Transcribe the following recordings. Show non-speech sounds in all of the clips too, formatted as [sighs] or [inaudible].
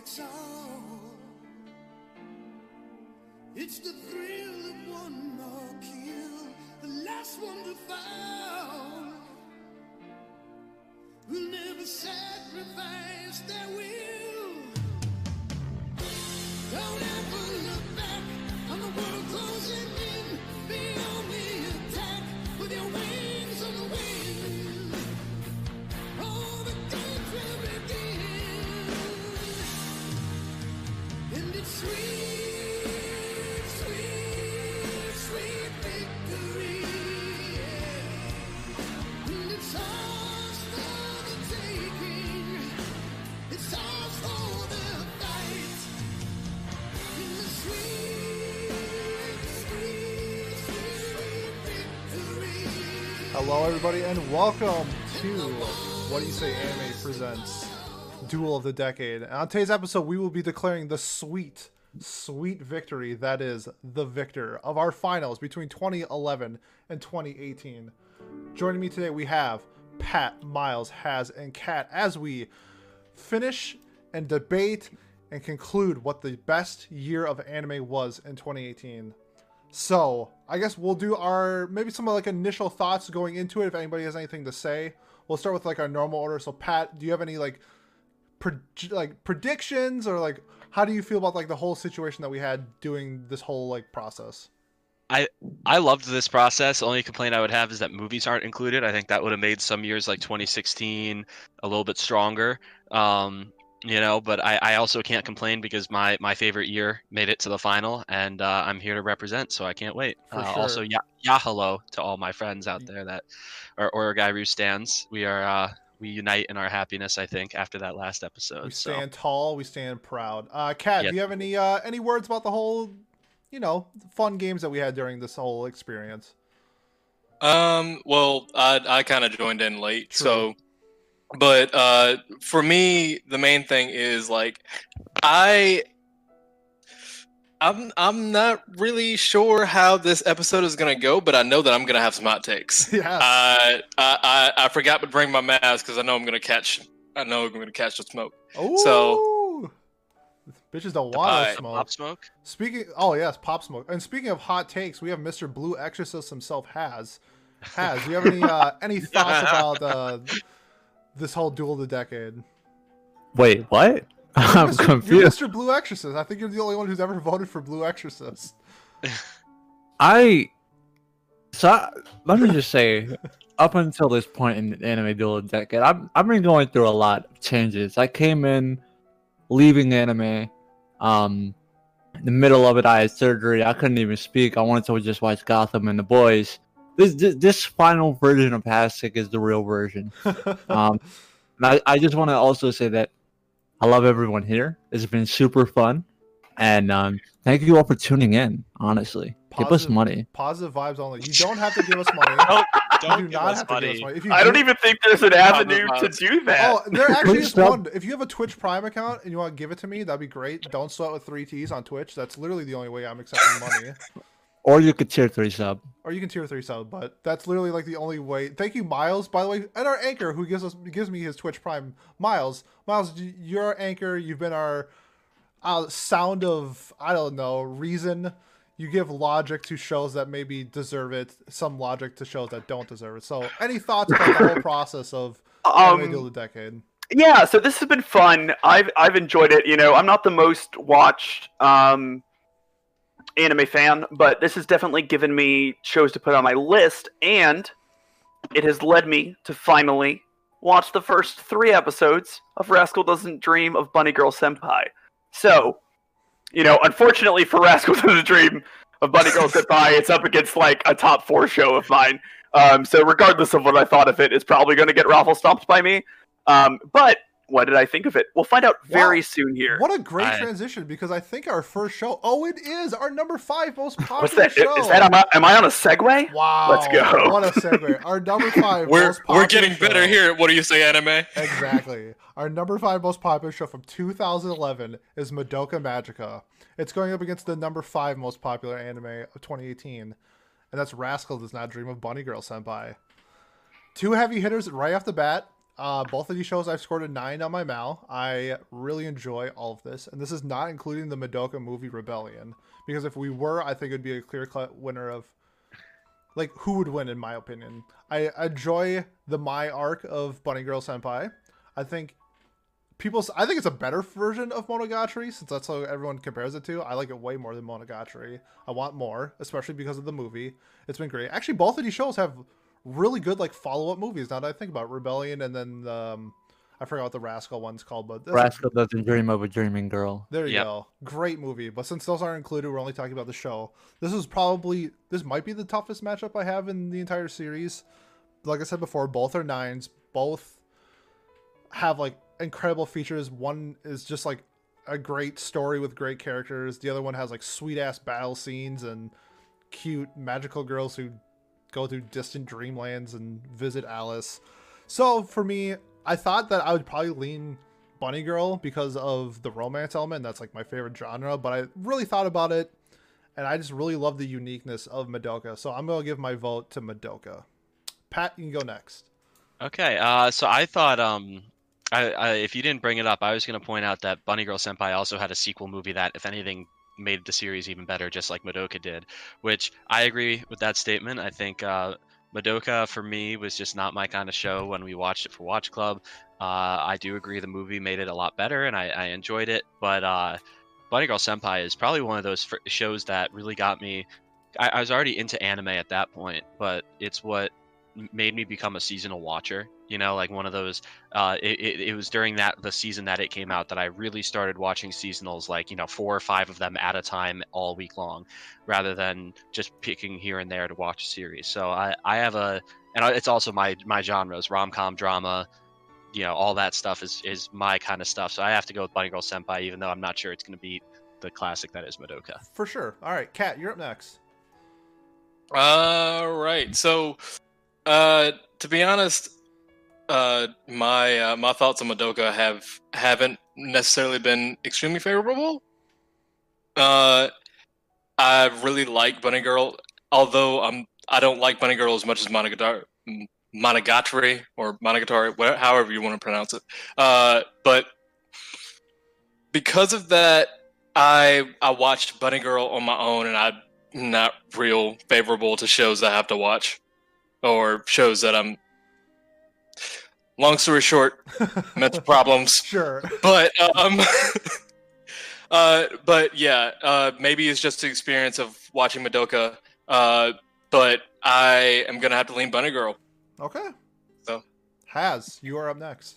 takes all. It's the thrill of one more kill, the last one to fall. Will never sacrifice their will. Don't ever Hello, everybody, and welcome to What Do You Say Anime presents Duel of the Decade. And on today's episode, we will be declaring the sweet, sweet victory that is the victor of our finals between 2011 and 2018. Joining me today, we have Pat, Miles, Has, and Kat as we finish and debate and conclude what the best year of anime was in 2018. So I guess we'll do our maybe some like initial thoughts going into it. If anybody has anything to say, we'll start with like our normal order. So Pat, do you have any like pre- like predictions or like how do you feel about like the whole situation that we had doing this whole like process? I I loved this process. Only complaint I would have is that movies aren't included. I think that would have made some years like 2016 a little bit stronger. Um, you know, but I, I also can't complain because my, my favorite year made it to the final, and uh, I'm here to represent, so I can't wait. For Uh, sure. Also, yeah, yeah, hello to all my friends out there that are Oregairu stands. We are uh, we unite in our happiness. I think after that last episode. We so. stand tall, we stand proud. Uh, Kat, Yep. do you have any uh any words about the whole, you know, fun games that we had during this whole experience? Um, well, I I kind of joined in late, True. so but uh for me the main thing is like I I'm I'm not really sure how this episode is gonna go, but I know that I'm gonna have some hot takes. [laughs] Yes. Uh, I I I forgot to bring my mask because I know I'm gonna catch I know I'm gonna catch the smoke. Oh, So. bitches don't want Alright, to smoke. Pop smoke. Speaking, oh yes, pop smoke. And speaking of hot takes, we have Mr. Blue Exorcist himself. Has has. Do you have any uh, any [laughs] thoughts about uh, this whole duel of the decade? Wait, what? [laughs] I'm Mr. You're confused. Mr. Blue Exorcist. I think you're the only one who's ever voted for Blue Exorcist. [laughs] I so let me just say, up until this point in the anime duel of the decade, I've I've been going through a lot of changes. I came in leaving anime, um, in the middle of it, I had surgery. I couldn't even speak. I wanted to just watch Gotham and the Boys. This this, this final version of Hasek is the real version. [laughs] Um, and I, I just want to also say that I love everyone here. It's been super fun. And um, thank you all for tuning in, honestly. Give us money. Positive vibes only. You don't have to give us money. [laughs] Don't don't do not us have to give us money. money. If you I don't even think there's an avenue to do that. Oh, there actually is one. If you have a Twitch Prime account and you want to give it to me, that'd be great. Don't sweat with three T's on Twitch. That's literally the only way I'm accepting money. [laughs] Or you could tier three sub. or you can tier three sub, but that's literally like the only way. Thank you, Miles, by the way, and our anchor who gives us gives me his Twitch Prime. Miles, Miles, y- you're our anchor. You've been our uh, sound of I don't know reason. You give logic to shows that maybe deserve it, some logic to shows that don't deserve it. So, any thoughts about the whole [laughs] process of Anime Duel Um, of the Decade? yeah, so this has been fun. I've I've enjoyed it. You know, I'm not the most watched um, anime fan, but this has definitely given me shows to put on my list, and it has led me to finally watch the first three episodes of Rascal Doesn't Dream of Bunny Girl Senpai. So, you know, unfortunately for [laughs] Rascal Doesn't Dream of Bunny Girl Senpai, it's up against like a top four show of mine. Um, so regardless of what I thought of it, it's probably going to get raffle stomped by me. Um, but what did I think of it? We'll find out very Wow. soon here. What a great I- transition because I think our first show. Oh, it is our number five most [laughs] popular What's that? show. Is that am I, am I on a segue? Wow! Let's go. What a segue. Our number [laughs] five. We're most popular we're getting better here. What do you say, anime? [laughs] Exactly. Our number five most popular show from 2011 is Madoka Magica. It's going up against the number five most popular anime of 2018, and that's Rascal Does Not Dream of Bunny Girl Senpai. Two heavy hitters right off the bat. Uh, both of these shows, I've scored a nine on my Mal. I really enjoy all of this, and this is not including the Madoka movie Rebellion. Because if we were, I think it'd be a clear cut winner of, like, who would win in my opinion. I enjoy the Mai arc of Bunny Girl Senpai. I think people, I think it's a better version of Monogatari since that's how everyone compares it to. I like it way more than Monogatari. I want more, especially because of the movie. It's been great. Actually, both of these shows have really good like follow up movies. Now that I think about it. Rebellion and then um, I forgot what the Rascal one's called, but that's- Rascal doesn't dream of a dreaming girl. There you Yep. go. Great movie. But since those aren't included, we're only talking about the show. This is probably this might be the toughest matchup I have in the entire series. Like I said before, both are nines. Both have like incredible features. One is just like a great story with great characters. The other one has like sweet ass battle scenes and cute magical girls who go through distant dreamlands and visit Alice. So for me, I thought that I would probably lean Bunny Girl because of the romance element. That's like my favorite genre, but I really thought about it and I just really love the uniqueness of Madoka. So I'm going to give my vote to Madoka. Pat, you can go next. Okay, uh, so I thought, um, I, I, if you didn't bring it up, I was going to point out that Bunny Girl Senpai also had a sequel movie that, if anything, made the series even better, just like Madoka did. Which I agree with that statement. I think uh, Madoka for me was just not my kind of show when we watched it for Watch Club. Uh, I do agree the movie made it a lot better, and I, I enjoyed it. But uh, Bunny Girl Senpai is probably one of those fr- shows that really got me. I, I was already into anime at that point, but it's what made me become a seasonal watcher you know like one of those uh it, it, it was during that the season that it came out that i really started watching seasonals like you know four or five of them at a time all week long rather than just picking here and there to watch a series so i i have a and it's also my my genres rom-com drama you know all that stuff is is my kind of stuff so i have to go with bunny girl senpai even though i'm not sure it's going to beat the classic that is madoka For sure. All right, Kat, you're up next. All right. So, uh, to be honest, uh, my uh, my thoughts on Madoka have haven't necessarily been extremely favorable. Uh, I really like Bunny Girl, although I'm I don't like Bunny Girl as much as Monogatari, Monogatari or Monogatari, wha- however you want to pronounce it. Uh, but because of that, I I watched Bunny Girl on my own, and I'm not real favorable to shows I have to watch or shows that I'm. Long story short, [laughs] mental problems Sure. but um [laughs] uh but yeah uh maybe it's just the experience of watching madoka uh but i am gonna have to lean bunny girl Okay. So- Has, you are up next.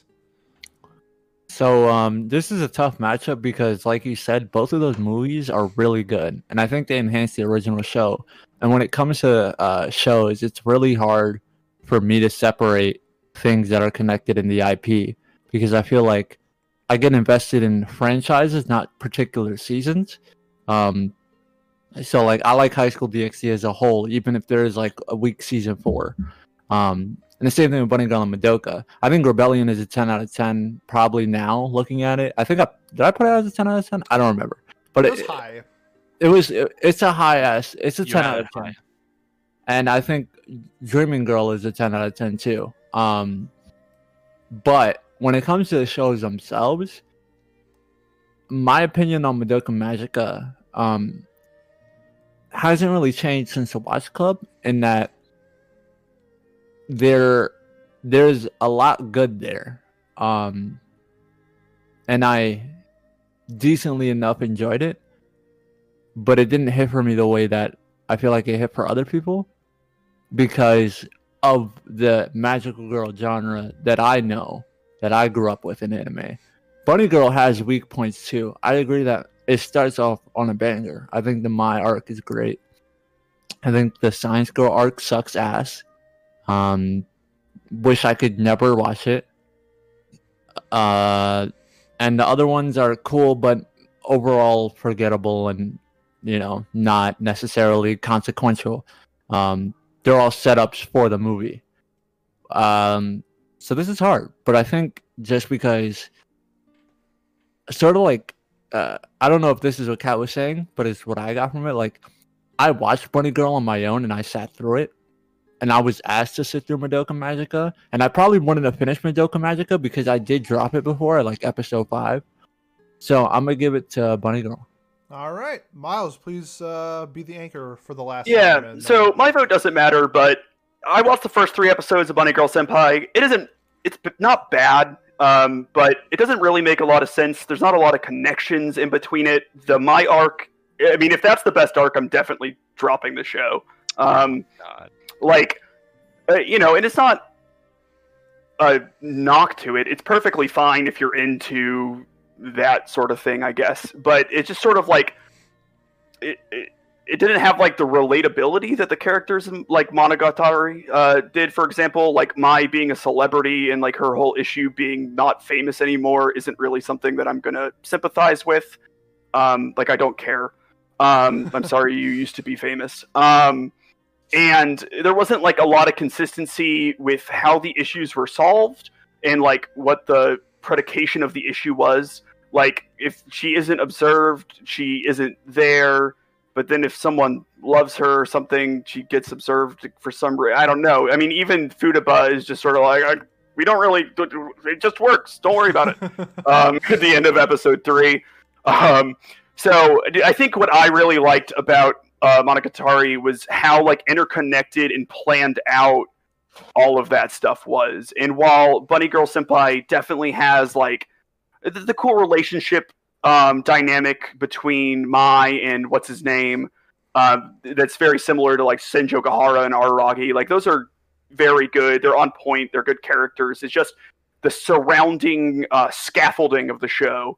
So um, this is a tough matchup because, like you said, both of those movies are really good, and I think they enhance the original show. And when it comes to uh, shows, it's really hard for me to separate things that are connected in the IP because I feel like I get invested in franchises, not particular seasons. Um, so like I like High School DxD as a whole, even if there is like a weak season four. Um, and the same thing with Bunny Girl and Madoka. I think Rebellion is a 10 out of 10 probably now looking at it. I think I did I put it as a 10 out of 10? I don't remember. But It it, was high. it was it- it's a high S. It's a You 10 out of 10. high. And I think Dreaming Girl is a 10 out of 10 too. Um but when it comes to the shows themselves, my opinion on Madoka Magica um hasn't really changed since the Watch Club in that there there's a lot good there. Um and I decently enough enjoyed it, but it didn't hit for me the way that I feel like it hit for other people because of the magical girl genre that I know that I grew up with in anime. Bunny Girl has weak points too. I agree that it starts off on a banger. I think the Mai arc is great. I think the Science Girl arc sucks ass. Um, wish I could never watch it. Uh, and the other ones are cool, but overall forgettable and you know not necessarily consequential. Um, they're all setups for the movie. Um, so this is hard, but I think just because, sort of like, uh, I don't know if this is what Kat was saying, but it's what I got from it. Like, I watched Bunny Girl on my own and I sat through it, and I was asked to sit through Madoka Magica, and I probably wanted to finish Madoka Magica because I did drop it before, like episode five. So I'm gonna give it to Bunny Girl. All right, Miles, please uh, be the anchor for the last. Yeah, segment. so my vote doesn't matter, but I watched the first three episodes of Bunny Girl Senpai. It isn't, it's not bad, um, but it doesn't really make a lot of sense. There's not a lot of connections in between it. The Mai arc, I mean, if that's the best arc, I'm definitely dropping the show. Um, God. like, uh, you know, and it's not a knock to it. It's perfectly fine if you're into that sort of thing, I guess. But it's just sort of like it, it, it didn't have like the relatability that the characters in like Monogatari uh, did. For example, like Mai being a celebrity and like her whole issue being not famous anymore isn't really something that I'm gonna sympathize with. Um, like I don't care. Um, I'm sorry you [laughs] used to be famous. Um, and there wasn't like a lot of consistency with how the issues were solved and like what the predication of the issue was like if she isn't observed she isn't there but then if someone loves her or something she gets observed for some reason i don't know i mean even futaba is just sort of like I, we don't really it just works don't worry about it [laughs] um, at the end of episode three. Um, so I think what I really liked about uh, Monogatari was how like interconnected and planned out all of that stuff was. And while Bunny Girl Senpai definitely has like the, the cool relationship um, dynamic between Mai and what's his name, um, that's very similar to like Senjougahara and Araragi. Like those are very good. They're on point. They're good characters. It's just the surrounding uh, scaffolding of the show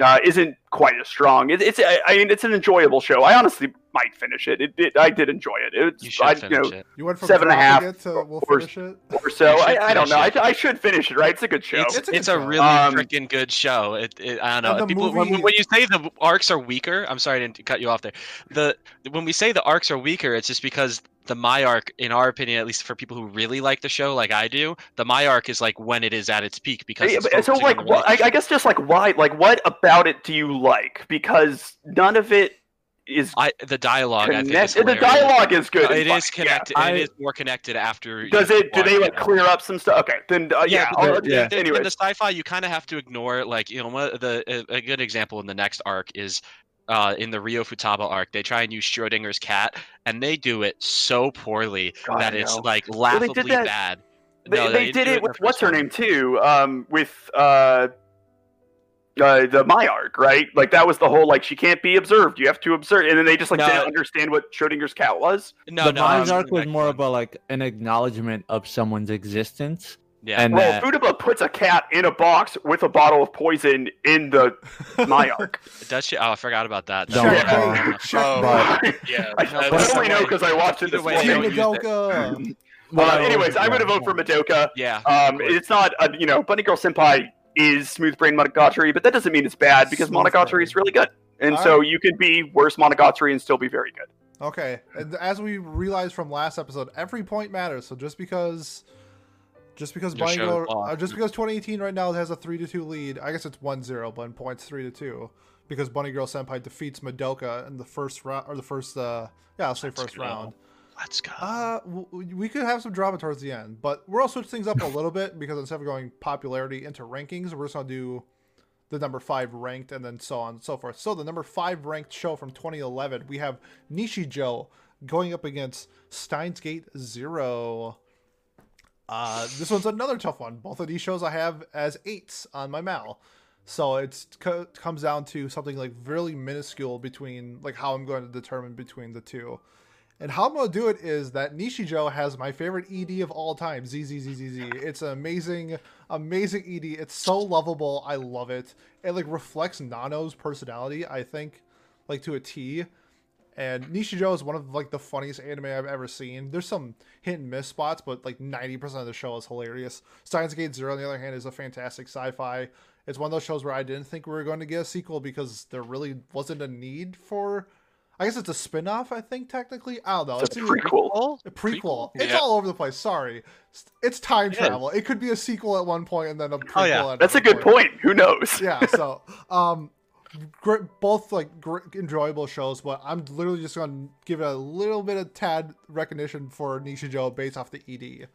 uh, isn't quite as strong. It, it's I I mean it's an enjoyable show. I honestly might finish it. It, it I did enjoy it. It's You should I, finish you know, it. you went from seven and a half and a dropping half it to we'll or- finish it. or so. I, I don't know. I, I should finish it. Right? It's a good show. It's, It's a it's, good a really Um, freaking good show. It, it, I don't know. the People, when, movie- when you say the arcs are weaker, I'm sorry to cut you off there. The when we say the arcs are weaker, it's just because the Mai arc, in our opinion, at least for people who really like the show, like I do, the Mai arc is like when it is at its peak because Yeah, it's but- so like on what, I, I guess just like why like what about it do you like because none of it is I, the dialogue, I think, is the dialogue is good and It fun, is yeah. connected. I- it is more connected after. does you it do they like it. clear up some stuff okay then uh, yeah, but I'll- the- yeah. the- in the sci-fi, you kind of have to ignore like you know what the a, a good example in the next arc is uh, in the Rio Futaba arc. They try and use Schrodinger's cat, and they do it so poorly God, that it's like they did laughably that- bad. they, No, they didn't did do it with what's her name too um with uh uh, the Mai arc, right? Like that was the whole like she can't be observed. You have to observe, and then they just like No. didn't understand what Schrodinger's cat was. No, the no, Mai's um, arc was more one. about like an acknowledgement of someone's existence, yeah. and Well, that Futaba puts a cat in a box with a bottle of poison in the Mai arc. Does she? Oh, I forgot about that. Don't That's- Checkmate. but [laughs] Yeah, I, that's- I only know because I watched it Either this way, morning. they Team don't use it. Madoka. Uh, anyways, I'm going to vote for Madoka. yeah. Um, it's not, a, you know, Bunny Girl Senpai is Smooth Brain Monogatari, but that doesn't mean it's bad because Smooth Monogatari Brain. is really good. And All so right. you can be worse Monogatari and still be very good. Okay, and as we realized from last episode, every point matters. So just because, just because Bunny Girl, uh, just because 2018 right now has a three to two lead, I guess it's 1-0, but in points three to two, because Bunny Girl Senpai defeats Madoka in the first round or the first, uh, yeah, I'll say Let's first go. round. Let's go. Uh, w- we could have some drama towards the end, but we're gonna switch things up a little bit because instead of going popularity into rankings, we're just gonna do the number five ranked and then so on and so forth. So the number five ranked show from 2011, we have Nichijou going up against Steins Gate Zero. Uh, this one's another tough one. Both of these shows I have as eights on my mal. So it co- comes down to something like really minuscule between like how I'm going to determine between the two. And how I'm gonna do it is that Nichijou has my favorite ED of all time, ZZZZZ. It's an amazing, amazing ED. It's so lovable. I love it. It like reflects Nano's personality, I think, like to a T. And Nichijou is one of like the funniest anime I've ever seen. There's some hit and miss spots, but like 90% of the show is hilarious. Steins Gate Zero, on the other hand, is a fantastic sci-fi. It's one of those shows where I didn't think we were going to get a sequel because there really wasn't a need for. I guess it's a spin-off. I think technically. I don't know. It's a either- prequel. a prequel. It's Yeah. all over the place. Sorry, it's time It travel. It could be a sequel at one point and then a prequel. Oh, yeah. at That's a another good point. Who knows? yeah. So, [laughs] um, great, both like great, enjoyable shows, but I'm literally just gonna give it a little bit of tad recognition for Nichijou based off the ED.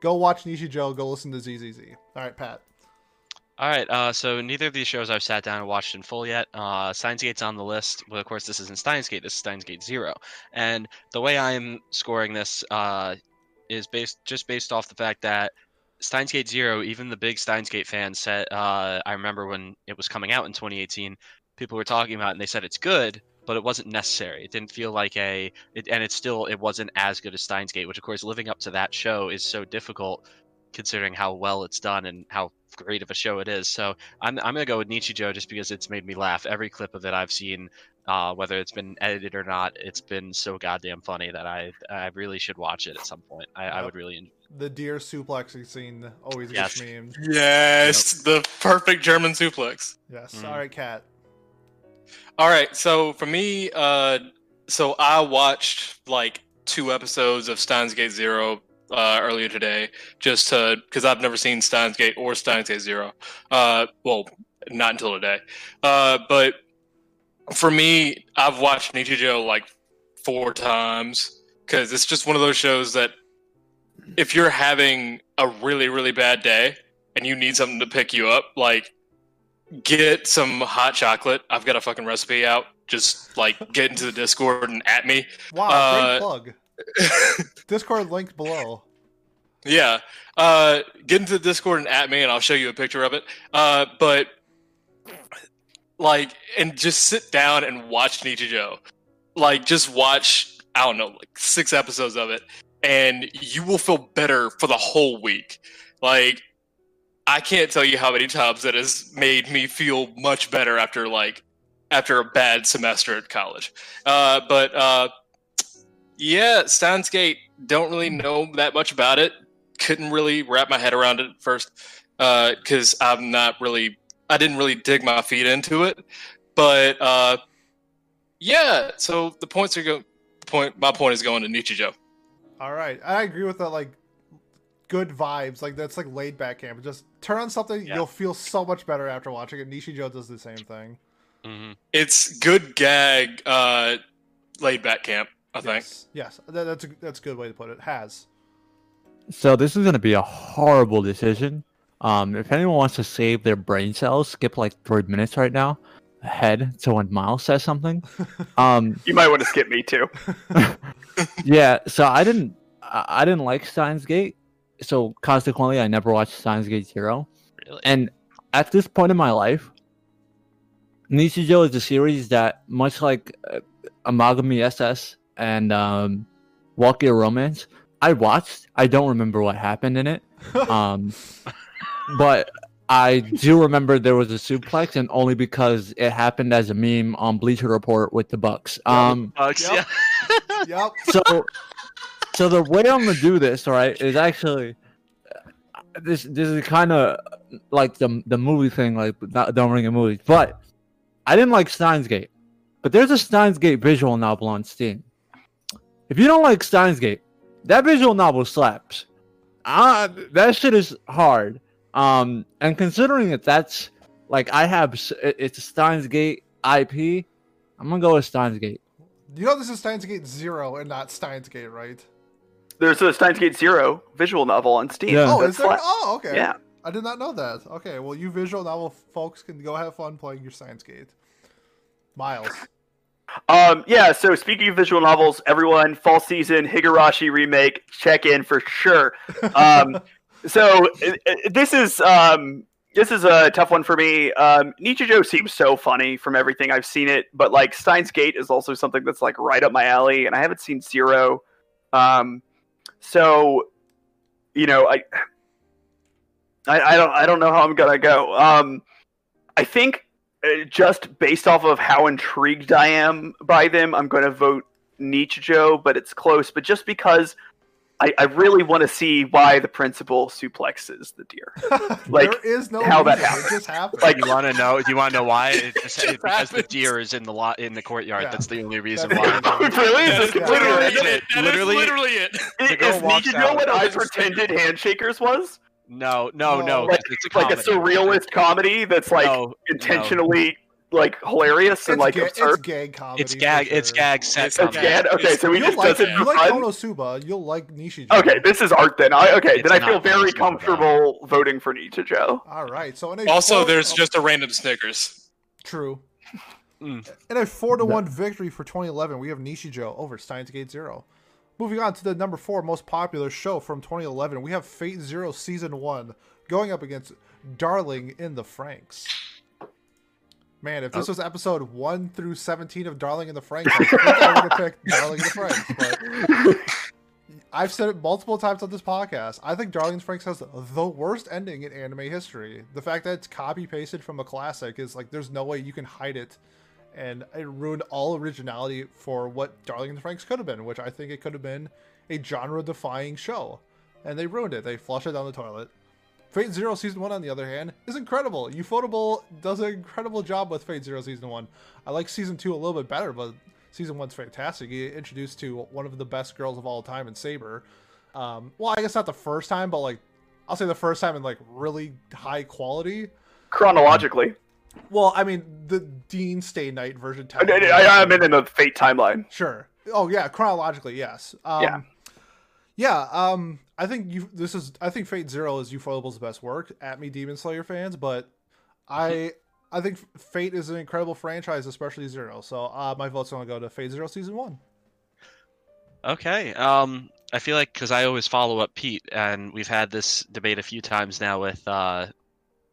Go watch Nichijou. Go listen to ZZZ. All right, Pat. All right, uh, so neither of these shows I've sat down and watched in full yet. Uh, Steins Gate's on the list. Well, of course, this isn't Steins Gate. This is Steins Gate Zero. And the way I'm scoring this uh, is based just based off the fact that Steins Gate Zero, even the big Steins Gate fans said. Uh, I remember when it was coming out in 2018, people were talking about, and they said it's good, but it wasn't necessary. It didn't feel like a, it, and it's still it wasn't as good as Steins Gate, which of course living up to that show is so difficult, considering how well it's done and how great of a show it is. So I'm I'm gonna go with Nichijou just because it's made me laugh. Every clip of it I've seen, uh, whether it's been edited or not, it's been so goddamn funny that I I really should watch it at some point. I, I would really. enjoy The deer suplexing scene always Yes. gets memed. Yes, the perfect German suplex. Yes. Mhm. All right, Kat. All right, so for me, uh, so I watched like two episodes of Steins Gate Zero uh, earlier today, just to because I've never seen Steins Gate or Steins Gate Zero. Uh, well, not until today. Uh, but for me, I've watched Nichijou like four times because it's just one of those shows that if you're having a really really bad day and you need something to pick you up, like get some hot chocolate. I've got a fucking recipe out. Just like get into the Discord and at me. [laughs] Wow, Uh, great plug. [laughs] Discord link below. yeah. Uh, get into the Discord and at me, and I'll show you a picture of it. Uh, but like, and just sit down and watch Nichijou. Like, just watch. I don't know, like six episodes of it, and you will feel better for the whole week. Like, I can't tell you how many times that has made me feel much better after like after a bad semester at college. Uh, but uh, yeah, Steins Gate. Don't really know that much about it. Couldn't really wrap my head around it at first because I'm not really. I didn't really dig my feet into it. But uh, yeah, so the points are going. Point. My point is going to Nichijou. All right, I agree with that. Like, good vibes. Like that's like laid back camp. Just turn on something, Yeah. you'll feel so much better after watching it. Nichijou does the same thing. hmm It's good gag. Uh, laid back camp. I think. Yes, yes, that, that's a that's a good way to put it. Has So this is gonna be a horrible decision. Um, if anyone wants to save their brain cells, skip like three minutes right now ahead to when Miles says something. [laughs] Um, You might want to skip me too. [laughs] yeah. So I didn't, I I didn't like Steins Gate. So consequently, I never watched Steins Gate Zero. Really? And at this point in my life, Nichijou is a series that, much like uh, Amagami SS and um, Walkie Romance, I watched. I don't remember what happened in it. [laughs] Um, but I do remember there was a suplex, and only because it happened as a meme on Bleacher Report with the Bucks. Um, Bugs, Yep. yeah. [laughs] yep. so so the way I'm gonna do this, right, is actually this. This is kind of like the the movie thing, like not, don't ring a movie. But I didn't like Steins Gate, but there's a Steins Gate visual novel on Steam. If you don't like Steins Gate, that visual novel slaps. Uh, that shit is hard. Um, and considering that that's like I have, it's a Steins Gate IP, I'm gonna go with Steins Gate. You know this is Steins Gate Zero and not Steins Gate, right? There's a Steins Gate Zero visual novel on Steam. Yeah. Oh, That's is there? like- Oh, okay. Yeah. I did not know that. Okay, well, you visual novel folks can go have fun playing your Steins Gate. Miles. Um, yeah, so speaking of visual novels, everyone, fall season, Higurashi remake, check in for sure. [laughs] Um, so this is um, this is a tough one for me. Um, Nichijou seems so funny from everything I've seen it, but like Steins Gate is also something that's like right up my alley, and I haven't seen Zero. Um, so you know, I, I I don't I don't know how I'm gonna go. Um, I think uh, just based off of how intrigued I am by them, I'm to vote Nichijou, but it's close. But just because I, I really want to see why the principal suplexes the deer. [laughs] Like, there is no how that reason, happened. It just happened. Like- you want to know? Do you want to know why? [laughs] It just, Just it- because the deer is in the lot in the courtyard. Yeah. That's the only reason why. [laughs] it. really? Is That this is completely literally it. That is Literally- literally it. Is girl walks Nichijou out. what I pretended Handshakers was? No, no, No. no. Like, 'cause it's a like a comedy. surrealist comedy that's like No, intentionally like hilarious and It's, like ga- it's gag comedy. It's for gag. It's gag set. It's It's comedy. gag. Okay, so he You'll just like, doesn't you do like fun. Konosuba. You'll like Nishiji. Okay, this is art then. I, okay, It's then I feel very Konosuba, though. comfortable voting for Nichijou. All right. So in a Also, four- there's oh, just a random Snickers. true. Mm. In a four to one victory for 2011, we have Nichijou over Steins Gate Zero. Moving on to the number four most popular show from 2011, we have Fate Zero Season One going up against Darling in the Franxx. Man, if this uh, was episode one through 17 of Darling in the Franxx, I I would have [laughs] picked Darling in the Franxx. But I've said it multiple times on this podcast. I think Darling in the Franxx has the worst ending in anime history. The fact that it's copy pasted from a classic is like there's no way you can hide it, and it ruined all originality for what Darling in the Franxx could have been, which I think it could have been a genre defying show. And they ruined it. They flushed it down the toilet. Fate Zero Season 1, on the other hand, is incredible. Ufotable does an incredible job with Fate Zero Season 1. I like Season 2 a little bit better, but Season 1's fantastic. Get introduced to one of the best girls of all time in Saber. Um, well, I guess not the first time, but like, I'll say the first time in like really high quality. Chronologically, Well, I mean, the Deen Stay Night version. I, I, I'm in the Fate timeline. Sure. Oh yeah, chronologically, yes. Um, Yeah. Yeah. Um, I think you. This is. I think Fate Zero is Ufotable's best work. At me, Demon Slayer fans, but I. I think Fate is an incredible franchise, especially Zero. So uh, my vote's gonna go to Fate Zero Season One. Okay. Um, I feel like because I always follow up Pete, and we've had this debate a few times now with uh,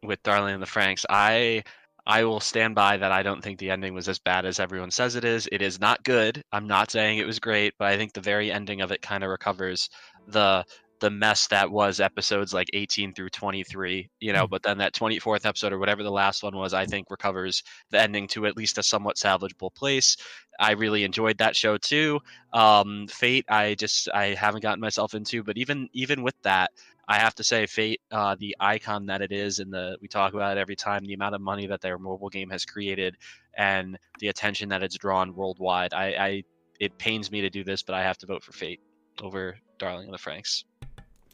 with Darling and the Franxx. I I will stand by that. I don't think the ending was as bad as everyone says it is. It is not good. I'm not saying it was great, but I think the very ending of it kind of recovers the the mess that was episodes like 18 through 23 you know but then that 24th episode or whatever the last one was i think recovers the ending to at least a somewhat salvageable place. I really enjoyed that show too. Um fate i just i haven't gotten myself into but even even with that i have to say fate uh the icon that it is and the we talk about it every time the amount of money that their mobile game has created and the attention that it's drawn worldwide i i it pains me to do this but i have to vote for fate over darling of the franxx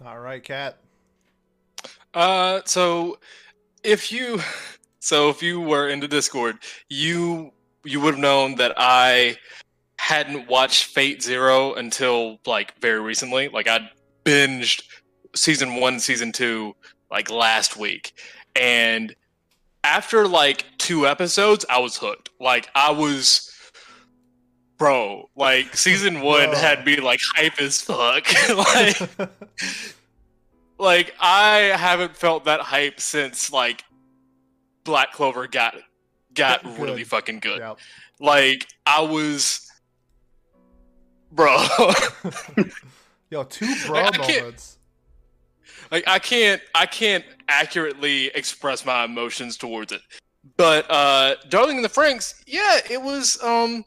All right, Kat. Uh, so if you, [laughs] so if you were in the Discord, you you would have known that I hadn't watched Fate Zero until like very recently. Like I binged season one, season two, like last week, and after like two episodes, I was hooked. Like I was. Bro, like season [laughs] one Bro. had me like hype as fuck. [laughs] [laughs] like like I haven't felt that hype since like Black Clover got got Good. really fucking good. Yep. Like I was bro Yo, two bro can't- moments. like I can't I can't accurately express my emotions towards it. But uh Darling in the Franxx, yeah, it was um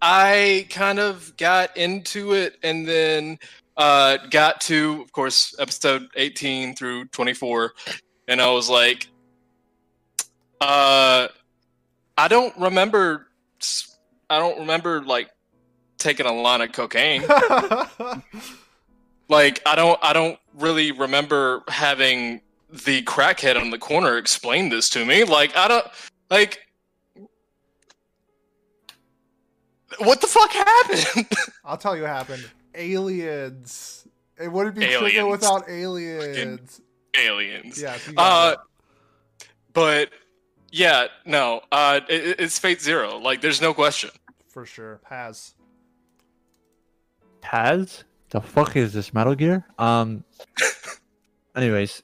I kind of got into it and then uh got to of course episode 18 through 24 and I was like uh I don't remember I don't remember like taking a line of cocaine. [laughs] like I don't I don't really remember having the crackhead on the corner explain this to me. Like I don't like what the fuck happened? [laughs] I'll tell you what happened. Aliens. It wouldn't be Trigger Aliens. without aliens. Aliens. Yeah, Uh, it. but yeah, no. Uh, it, it's Fate Zero. Like, there's no question. for sure. Has. Paz? The fuck is this Metal Gear? Um. [laughs] anyways,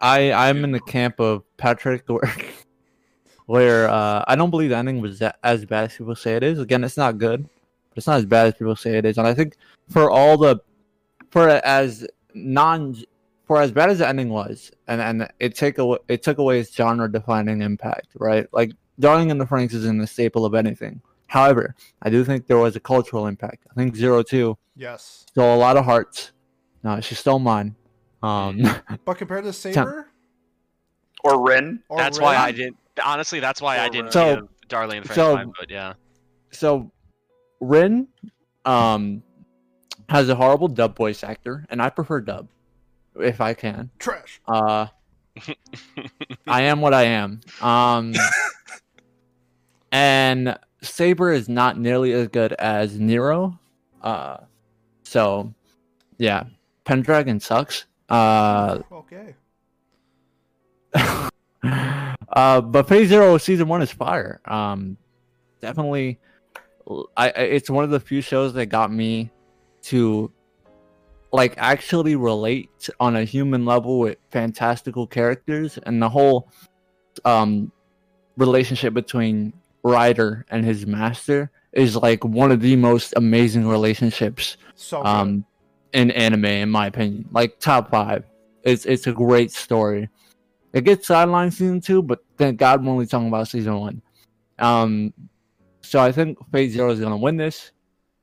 I I'm in the camp of Patrick, where, where uh, I don't believe the ending was that, as bad as people say it is. Again, it's not good, but it's not as bad as people say it is. And I think for all the, for as non, for as bad as the ending was, and and it take away it took away its genre defining impact, right? Like Darling in the Franxx isn't a staple of anything. However, I do think there was a cultural impact. I think Zero Two Yes. stole a lot of hearts. No, she stole mine. Um, But compared to [laughs] Saber, Or Ren. or that's why I didn't. Honestly, that's why I didn't So- give Darling and the so- Franxx my vote. Yeah. so Rin um has a horrible dub voice actor, and I prefer dub if I can. trash. Uh I am what I am. Um, [laughs] and Saber is not nearly as good as Nero. Uh, so yeah, Pendragon sucks. Uh, Okay. [laughs] [laughs] uh, but Fate Zero season one is fire. Um, definitely, I, I it's one of the few shows that got me to like actually relate on a human level with fantastical characters and the whole um relationship between Rider and his master is like one of the most amazing relationships So um in anime in my opinion. Like top five. It's it's a great story it gets sidelined season two but thank god we're only talking about season one um so i think fate zero is gonna win this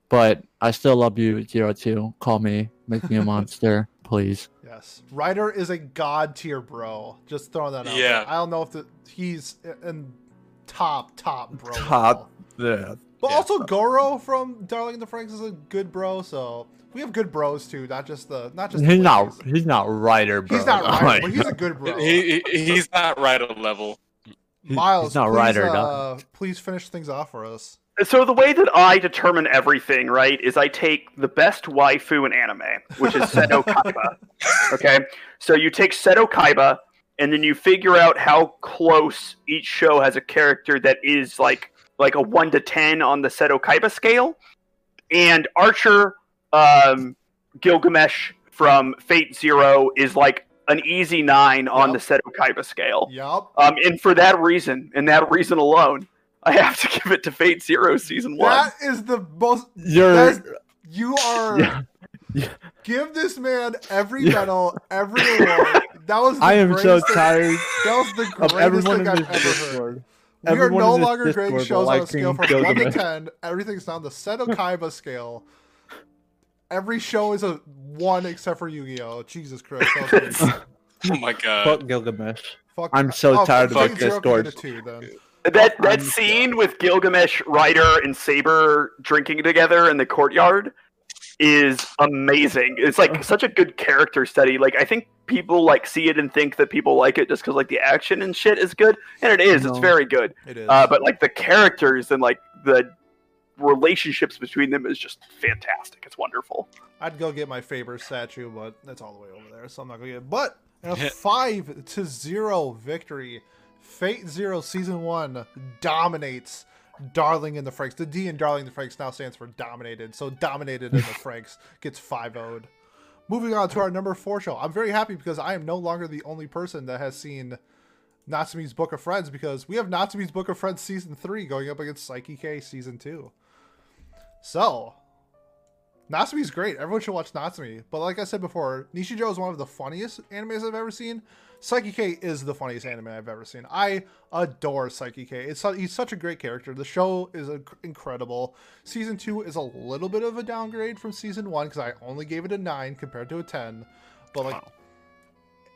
but i still love you zero two call me make me a [laughs] monster please Yes, Rider is a god tier bro. Just throwing that out. Yeah. there. I don't know if the, he's in top top bro. Top. level. yeah But Yeah. also Goro from Darling in the Franxx is a good bro. So we have good bros too, not just the not just. the he's not he's not Rider bro He's not Rider, my but he's a good bro. He, he he's not right on level. Miles, he's not please, Rider uh, please finish things off for us. So the way that I determine everything, right, is I take the best waifu in anime, which is Seto [laughs] Kaiba. okay, so you take Seto Kaiba, and then you figure out how close each show has a character that is like like a one to ten on the Seto Kaiba scale, and Archer, um, Gilgamesh from Fate Zero is like an easy nine on Yep. the Seto Kaiba scale. Yup. Um, and for that reason, and that reason alone, I have to [laughs] give it to Fate Zero season one. That is the most. you're That's, you are. [laughs] Yeah. Yeah. Give this man every Yeah. medal, every award. That was. [laughs] The i am so greatest thing- tired That was the greatest thing I've ever heard. discord We are no in this longer grading shows on a scale from 1 to Gilgamesh. 10. Everything's on the Seto Kaiba scale. Every show is a 1 except for Yu Gi Oh! Jesus Christ. that was [laughs] crazy. Oh my god. fuck gilgamesh Fuck. I'm so oh, tired of this Zero Discord. a 2 then. That that scene with Gilgamesh, Rider, and Saber drinking together in the courtyard is amazing. It's like such a good character study. Like I think people like see it and think that people like it just because like the action and shit is good, and it is. It's very good. It is. Uh, but like the characters and like the relationships between them is just fantastic. It's wonderful. I'd go get my Faber statue, but that's all the way over there, so I'm not going to get it. But in a 5 to 0 victory, Fate Zero Season 1 dominates Darling in the Franxx. The D in Darling in the Franxx now stands for dominated, so dominated in the [laughs] Franxx gets 5 0'd. Moving on to our number 4 show. I'm very happy because I am no longer the only person that has seen Natsumi's Book of Friends because we have Natsumi's Book of Friends Season 3 going up against Saiki K Season 2. So, Natsumi's great. Everyone should watch Natsumi. But like I said before, Nichijou is one of the funniest animes I've ever seen. Saiki K is the funniest anime I've ever seen. I adore Saiki K. It's he's such a great character. The show is inc- incredible. Season two is a little bit of a downgrade from season one because I only gave it a nine compared to a ten. But like,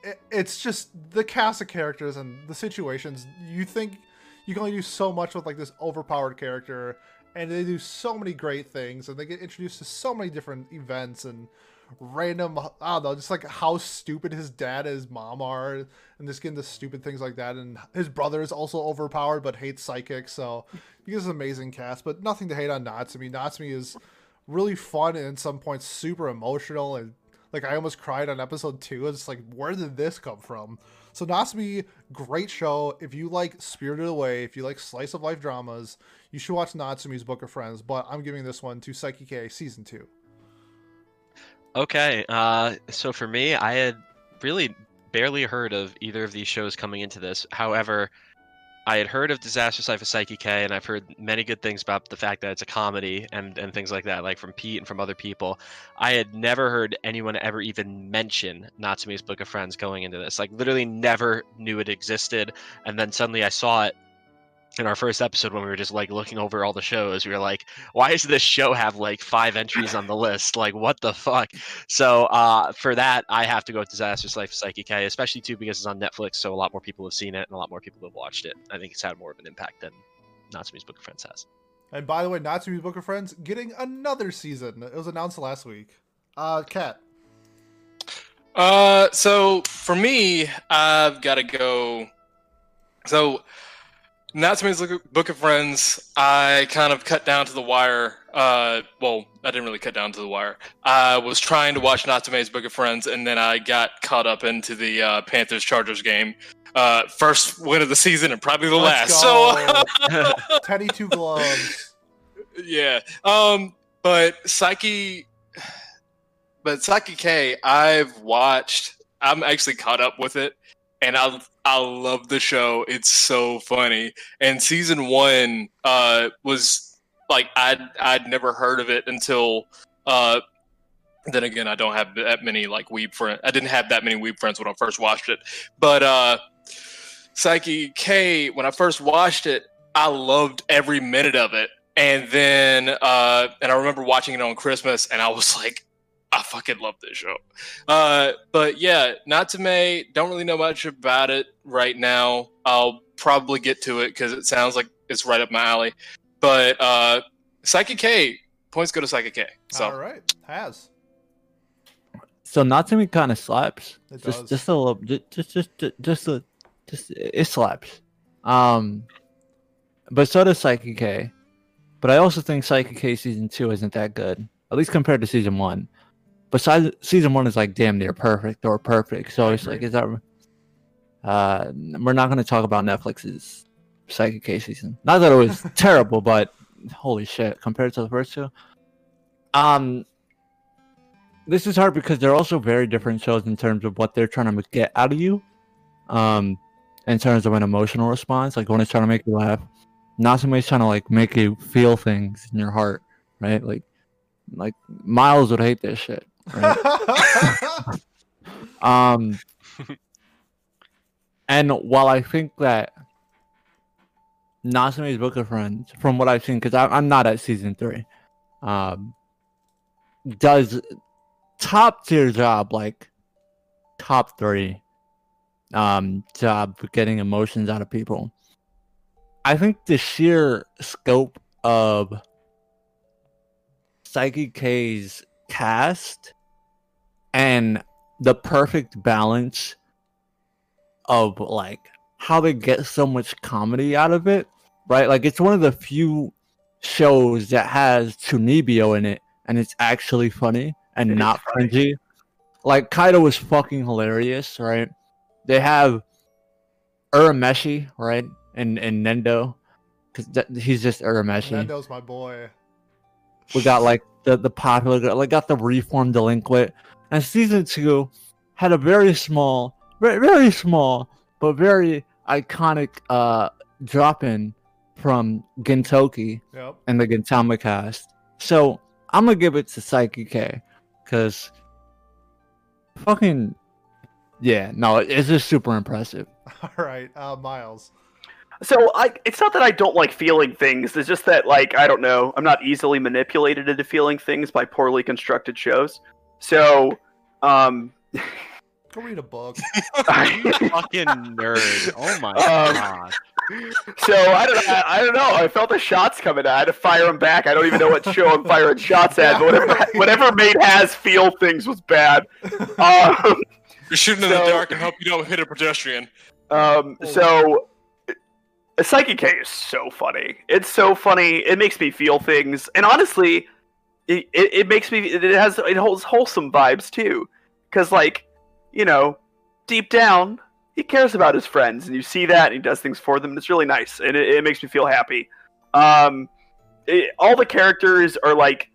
it, it's just the cast of characters and the situations. You think you can only do so much with like this overpowered character, and they do so many great things, and they get introduced to so many different events and random. I don't know, just like how stupid his dad and his mom are, and just getting the stupid things like that. And his brother is also overpowered but hates psychics, so he has an amazing cast. But nothing to hate on Natsumi. Natsumi is really fun and at some points super emotional and like I almost cried on episode two. It's like, where did this come from? So Natsumi, great show. If you like Spirited Away, if you like slice of life dramas, you should watch Natsumi's Book of Friends. But I'm giving this one to Saiki K season two. Okay, uh, so for me, I had really barely heard of either of these shows coming into this. However, I had heard of Disastrous Life of Saiki K, and I've heard many good things about the fact that it's a comedy and, and things like that, like from Pete and from other people. I had never heard anyone ever even mention Natsumi's Book of Friends going into this. Like, literally never knew it existed. And then suddenly I saw it in our first episode when we were just like looking over all the shows. We were like, why does this show have like five entries on the list? Like, what the fuck? So uh, for that, I have to go with Disastrous Life of Saiki K, especially too because it's on Netflix, so a lot more people have seen it and a lot more people have watched it. I think it's had more of an impact than Natsumi's Book of Friends has. And by the way, Natsumi's Book of Friends getting another season. It was announced last week. Uh, Kat. Uh, so for me, I've got to go. So, Natsume's Look- Book of Friends, I kind of cut down to the wire. Uh, well, I didn't really cut down to the wire. I was trying to watch Natsume's Book of Friends, and then I got caught up into the uh, Panthers Chargers game. Uh, first win of the season and probably the Let's last. So. go. [laughs] [laughs] Teddy Two Gloves. yeah. Um, but Saiki, but Saiki K, I've watched. I'm actually caught up with it, and I I love the show. It's so funny. And season one uh was like I'd I'd never heard of it until uh. Then again, I don't have that many like weeb friends. I didn't have that many weeb friends when I first watched it. But uh, Saiki K, when I first watched it, I loved every minute of it and then uh and i remember watching it on christmas and i was like i fucking love this show uh but yeah natsume don't really know much about it right now i'll probably get to it because it sounds like it's right up my alley but uh Saiki K points go to Saiki K so All right, Haz So Natsume kind of slaps. It just does. just a little, just just just just a, just it slaps. Um, but so does Saiki K. But I also think Saiki K season two isn't that good, at least compared to season one. But si- season one is like damn near perfect or perfect. So it's like, is that? Uh, we're not going to talk about Netflix's Saiki K season. Not that it was [laughs] terrible, but holy shit, compared to the first two. Um, this is hard because they're also very different shows in terms of what they're trying to get out of you. Um, in terms of an emotional response, like when it's trying to make you laugh, Natsume's trying to like make you feel things in your heart, right? Like, like Miles would hate this shit, right? [laughs] um, and while I think that Natsume's Book of Friends, from what I've seen, because I'm not at season three, um, does top tier job, like top three um job for getting emotions out of people. I think the sheer scope of Saiki K's cast and the perfect balance of like how they get so much comedy out of it, right? Like it's one of the few shows that has Chunibyo in it and it's actually funny and It not cringy. Like Kaido was fucking hilarious, right? They have Urameshi, right? And and Nendo, because he's just Urameshi. Nendo's my boy. We got like the the popular, girl- like got the reformed delinquent, and season two had a very small, very very small, but very iconic uh drop in from Gintoki Yep. and the Gintama cast. So I'm gonna give it to Saiki K, because fucking yeah, no, it's just super impressive. [laughs] All right, uh, Miles. So I, it's not that I don't like feeling things. It's just that like I don't know. I'm not easily manipulated into feeling things by poorly constructed shows. So, um, Go read a book. [laughs] You fucking nerd. Oh my Um, god. so I don't, I, I don't know. I felt the shots coming. I had to fire them back. I don't even know what show I'm firing shots at. But whatever, [laughs] whatever made Haz feel things was bad. Um, you're shooting in the dark and hope you don't hit a pedestrian Um, so Saiki K is so funny. It's so funny. It makes me feel things, and honestly, it, it, it makes me. It has it holds wholesome vibes too, because like you know, deep down he cares about his friends, and you see that, and he does things for them. And it's really nice, and it, it makes me feel happy. Um, it, all the characters are like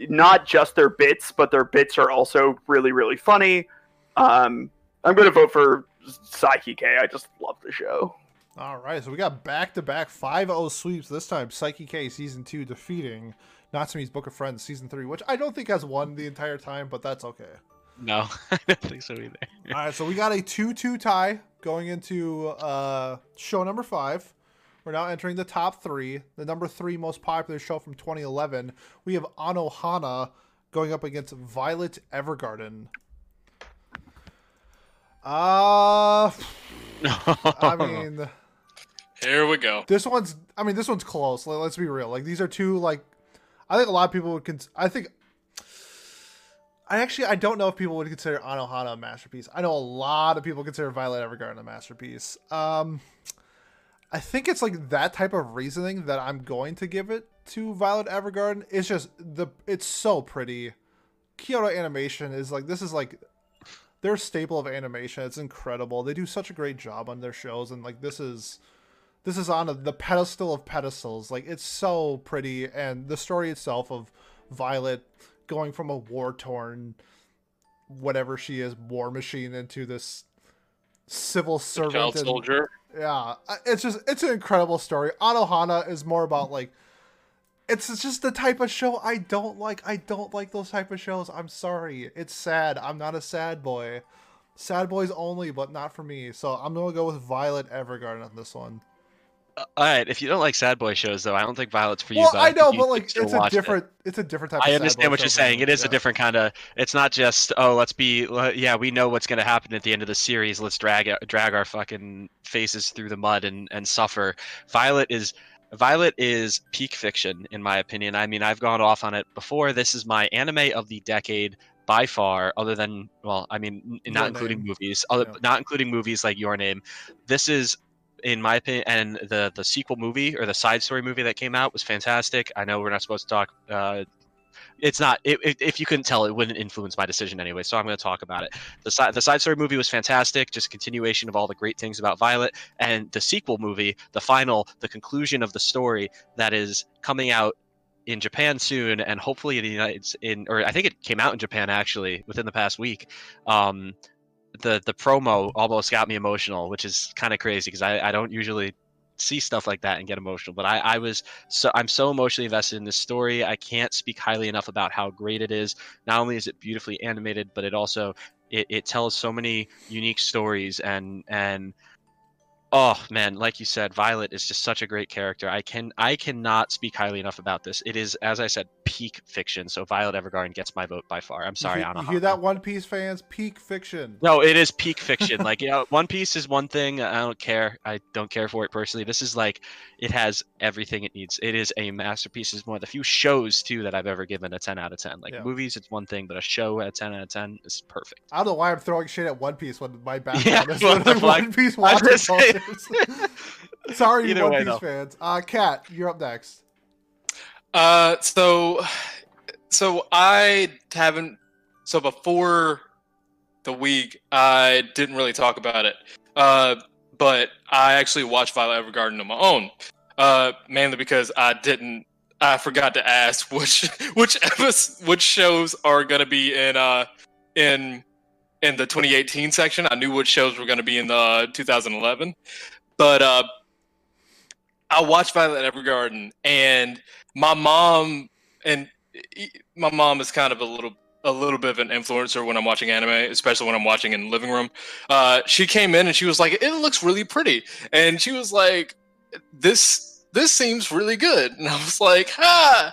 not just their bits, but their bits are also really really funny. Um, I'm gonna vote for Saiki K. I just love the show. All right, so we got back to back 5 0 sweeps this time. Saiki K season 2 defeating Natsume's Book of Friends season 3, which I don't think has won the entire time, but that's okay. No, [laughs] I don't think so either. All right, so we got a 2 2 tie going into uh, show number 5. We're now entering the top three. The number three most popular show from 2011. We have Anohana going up against Violet Evergarden. Uh, I [laughs] mean. here we go This one's, I mean, this one's close. Let, us be real. Like these are two, like, I think a lot of people would. Cons- I think I actually I don't know if people would consider Anohana a masterpiece. I know a lot of people consider Violet Evergarden a masterpiece. Um, I think it's like that type of reasoning that I'm going to give it to Violet Evergarden. It's just the it's so pretty. Kyoto Animation is like this is like their staple of animation. It's incredible. They do such a great job on their shows, and like this is this is on a, the pedestal of pedestals. Like it's so pretty, and the story itself of Violet going from a war torn, whatever she is, war machine into this civil servant Child and- soldier. yeah, it's just it's an incredible story. Anohana is more about like it's it's just the type of show I don't like. I don't like those type of shows. I'm sorry. It's sad. I'm not a sad boy. Sad boys only, but not for me. So I'm gonna go with Violet Evergarden on this one. Uh, All right, if you don't like sad boy shows, though, I don't think Violet's for you. well, I know, but like it's a watch it. different it's a different type. of I understand what you're saying. It is Yeah. a different kind of. It's not just oh, let's be. Yeah, we know what's going to happen at the end of the series. Let's drag drag our fucking faces through the mud and and suffer. Violet is. Violet is peak fiction, in my opinion. I mean, I've gone off on it before. This is my anime of the decade by far, other than well, I mean, not Your including Name. movies, other, Yeah. not including movies like Your Name. This is in my opinion, and the the sequel movie or the side story movie that came out was fantastic. I know we're not supposed to talk. Uh, it's not. It, it, if you couldn't tell, it wouldn't influence my decision anyway. So I'm going to talk about it. The side the side story movie was fantastic. Just continuation of all the great things about Violet, and the sequel movie, the final, the conclusion of the story that is coming out in Japan soon, and hopefully in the United in or I think it came out in Japan actually within the past week. Um, the the promo almost got me emotional, which is kind of crazy because I, I don't usually see stuff like that and get emotional. But I, I was so I'm so emotionally invested in this story. I can't speak highly enough about how great it is. Not only is it beautifully animated, but it also it, it tells so many unique stories and and oh man, like you said, Violet is just such a great character. I can I cannot speak highly enough about this. It is, as I said, peak fiction. So Violet Evergarden gets my vote by far. I'm sorry, you, Anna. you hear that, One Piece fans? Peak fiction. No, it is peak fiction. like, you know, [laughs] One Piece is one thing. I don't care. I don't care for it personally. This is like, it has everything it needs. It is a masterpiece. It's one of the few shows too that I've ever given a 10 out of 10. Like Yeah. movies, it's one thing, but a show at 10 out of 10 is perfect. I don't know why I'm throwing shit at One Piece when my [laughs] background Yeah, is what the literally? One Piece watching gonna say- posters. [laughs] Sorry, Either One way, Piece though. fans. Uh, Kat, you're up next. Uh, so, so I haven't. So before the week, I didn't really talk about it. Uh, but I actually watched Violet Evergarden on my own. Uh, mainly because I didn't. I forgot to ask [laughs] which which episodes, which shows are gonna be in uh in in the 2018 section. I knew which shows were gonna be in the 2011, but uh, I watched Violet Evergarden and my mom and my mom is kind of a little a little bit of an influencer when I'm watching anime, especially when I'm watching in the living room. Uh, she came in and she was like, "It looks really pretty," and she was like, "This this seems really good," and I was like, "Ah,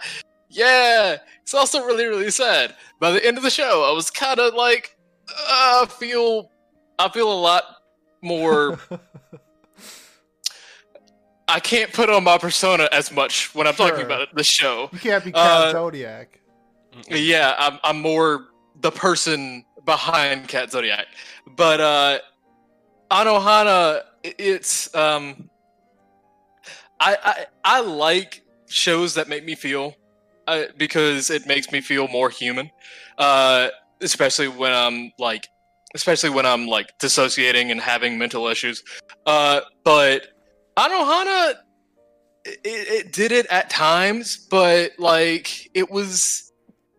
yeah." It's also really really sad. By the end of the show, I was kind of like, uh, feel I feel a lot more [laughs] I can't put on my persona as much when I'm talking about it, the show. You can't be Kat Uh, Zodiac. Yeah, I'm I'm more the person behind Kat Zodiac. But uh Anohana i- it's um I I I like shows that make me feel uh, because it makes me feel more human. Uh especially when I'm like especially when I'm like dissociating and having mental issues. Uh but Anohana it, it did it at times, but like it was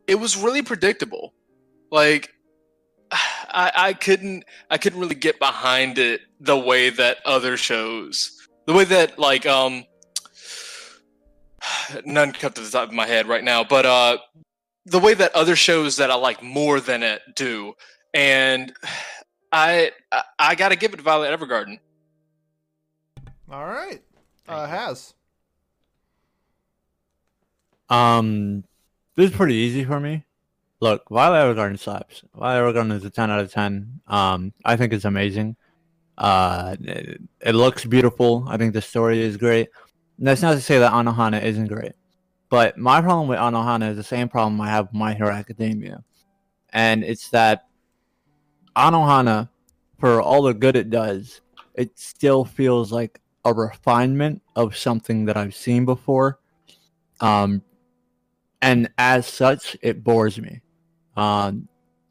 it was really predictable. Like I I couldn't I couldn't really get behind it the way that other shows the way that like um [sighs] none come to the top of my head right now, but uh the way that other shows that I like more than it do. And [sighs] I I, I gotta give it to Violet Evergarden. All right. Uh, Haz. Um, this is pretty easy for me. Look, Violet Evergarden slaps. Violet Evergarden is a 10 out of 10. Um, I think it's amazing. Uh, it, it looks beautiful. I think the story is great. And that's not to say that Anohana isn't great. But my problem with Anohana is the same problem I have with My Hero Academia. and it's that Anohana, for all the good it does, it still feels like a refinement of something that I've seen before. Um, and as such, it bores me. Um,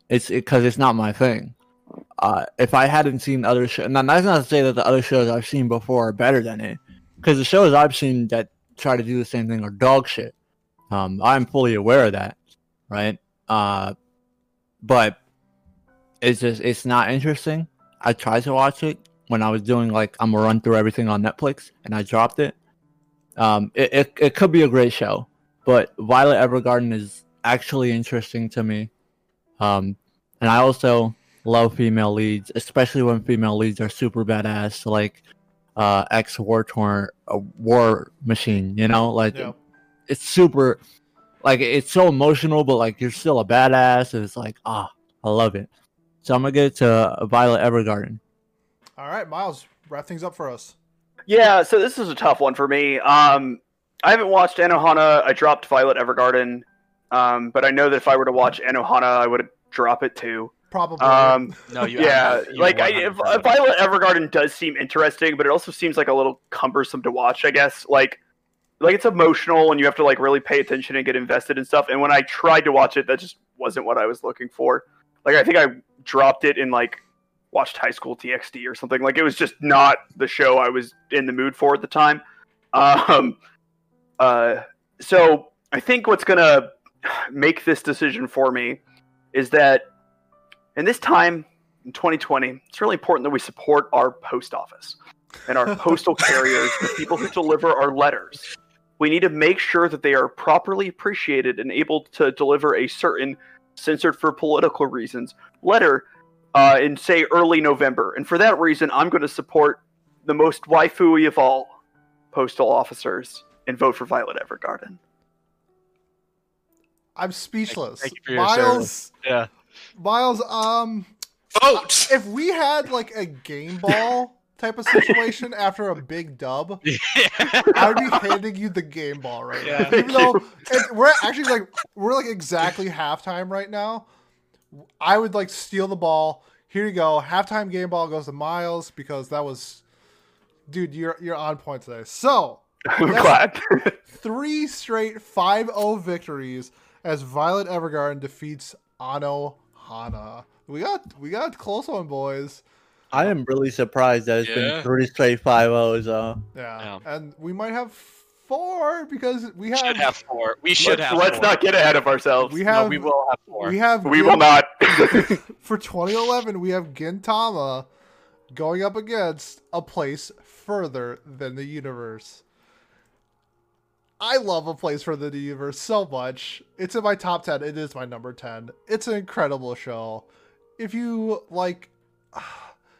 it's because it's not my thing. Uh, if I hadn't seen other shows, and that's not to say that the other shows I've seen before are better than it, because the shows I've seen that try to do the same thing are dog shit. Um, I'm fully aware of that, right? Uh, but it's just it's not interesting. I tried to watch it when I was doing like I'm gonna run through everything on Netflix, and I dropped it. Um, it, it it could be a great show, but Violet Evergarden is actually interesting to me. Um, and I also love female leads, especially when female leads are super badass, like uh, X War Torn, a War Machine. You know, like Yeah. it's super, like it's so emotional, but like you're still a badass, and it's like ah, I love it. So I'm gonna get to Violet Evergarden. All right, Miles, wrap things up for us. Yeah, so this is a tough one for me. Um, I haven't watched Anohana. I dropped Violet Evergarden, um, but I know that if I were to watch Anohana, I would drop it too. Probably. Um, [laughs] No, you. yeah, you like I, if, 100% if Violet Evergarden does seem interesting, but it also seems like a little cumbersome to watch. I guess like like it's emotional and you have to like really pay attention and get invested in stuff. And when I tried to watch it, that just wasn't what I was looking for. Like I think I dropped it and like watched High School DxD or something. Like it was just not the show I was in the mood for at the time. Um, [laughs] uh, so I think what's gonna [sighs] make this decision for me is that in this time in 2020, it's really important that we support our post office and our [laughs] postal carriers, the people who deliver our letters. We need to make sure that they are properly appreciated and able to deliver a certain censored for political reasons letter uh, in say early November. And for that reason, I'm going to support the most waifu y of all postal officers and vote for Violet Evergarden. I'm speechless. thank you for your Miles, Yeah. Miles, um, Vote. if we had like a game ball type of situation [laughs] after a big dub, I would be handing you the game ball right Yeah. now. Even though it, we're actually like we're like exactly halftime right now. I would like steal the ball. Here you go. Halftime game ball goes to Miles because that was, dude. You're you're on point today. So [laughs] [laughs] three straight 5-0 victories as Violet Evergarden defeats Ano Hana. We got we got close one, boys. I am really surprised that it's Yeah. been three straight five O's. Uh, Yeah. Yeah. and we might have four because we We have should have four. We should let's have. let's four. not get ahead of ourselves. we No, have we will have four. we have We Gin- will not. [laughs] [laughs] for 2011 we have Gintama going up against a place further than the universe. I love a place for the universe so much. It's in my top 10. It is my number 10. It's an incredible show. If you like [sighs]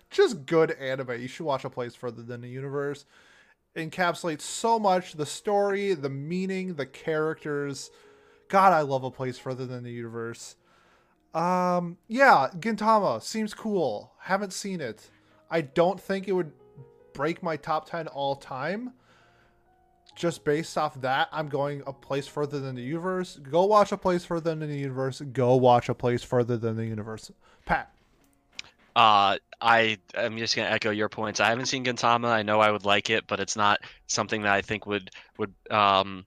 just good anime, you should watch a place further than the universe. Encapsulates so much the story, the meaning, the characters. God, I love a place further than the universe. Um, yeah, Gintama seems cool. Haven't seen it. I don't think it would break my top 10 all time. Just based off that, I'm going a place further than the universe. Go watch a place further than the universe. Go watch a place further than the universe. Pat. Uh, I I'm just gonna echo your points. I haven't seen Gintama. I know I would like it, but it's not something that I think would would um,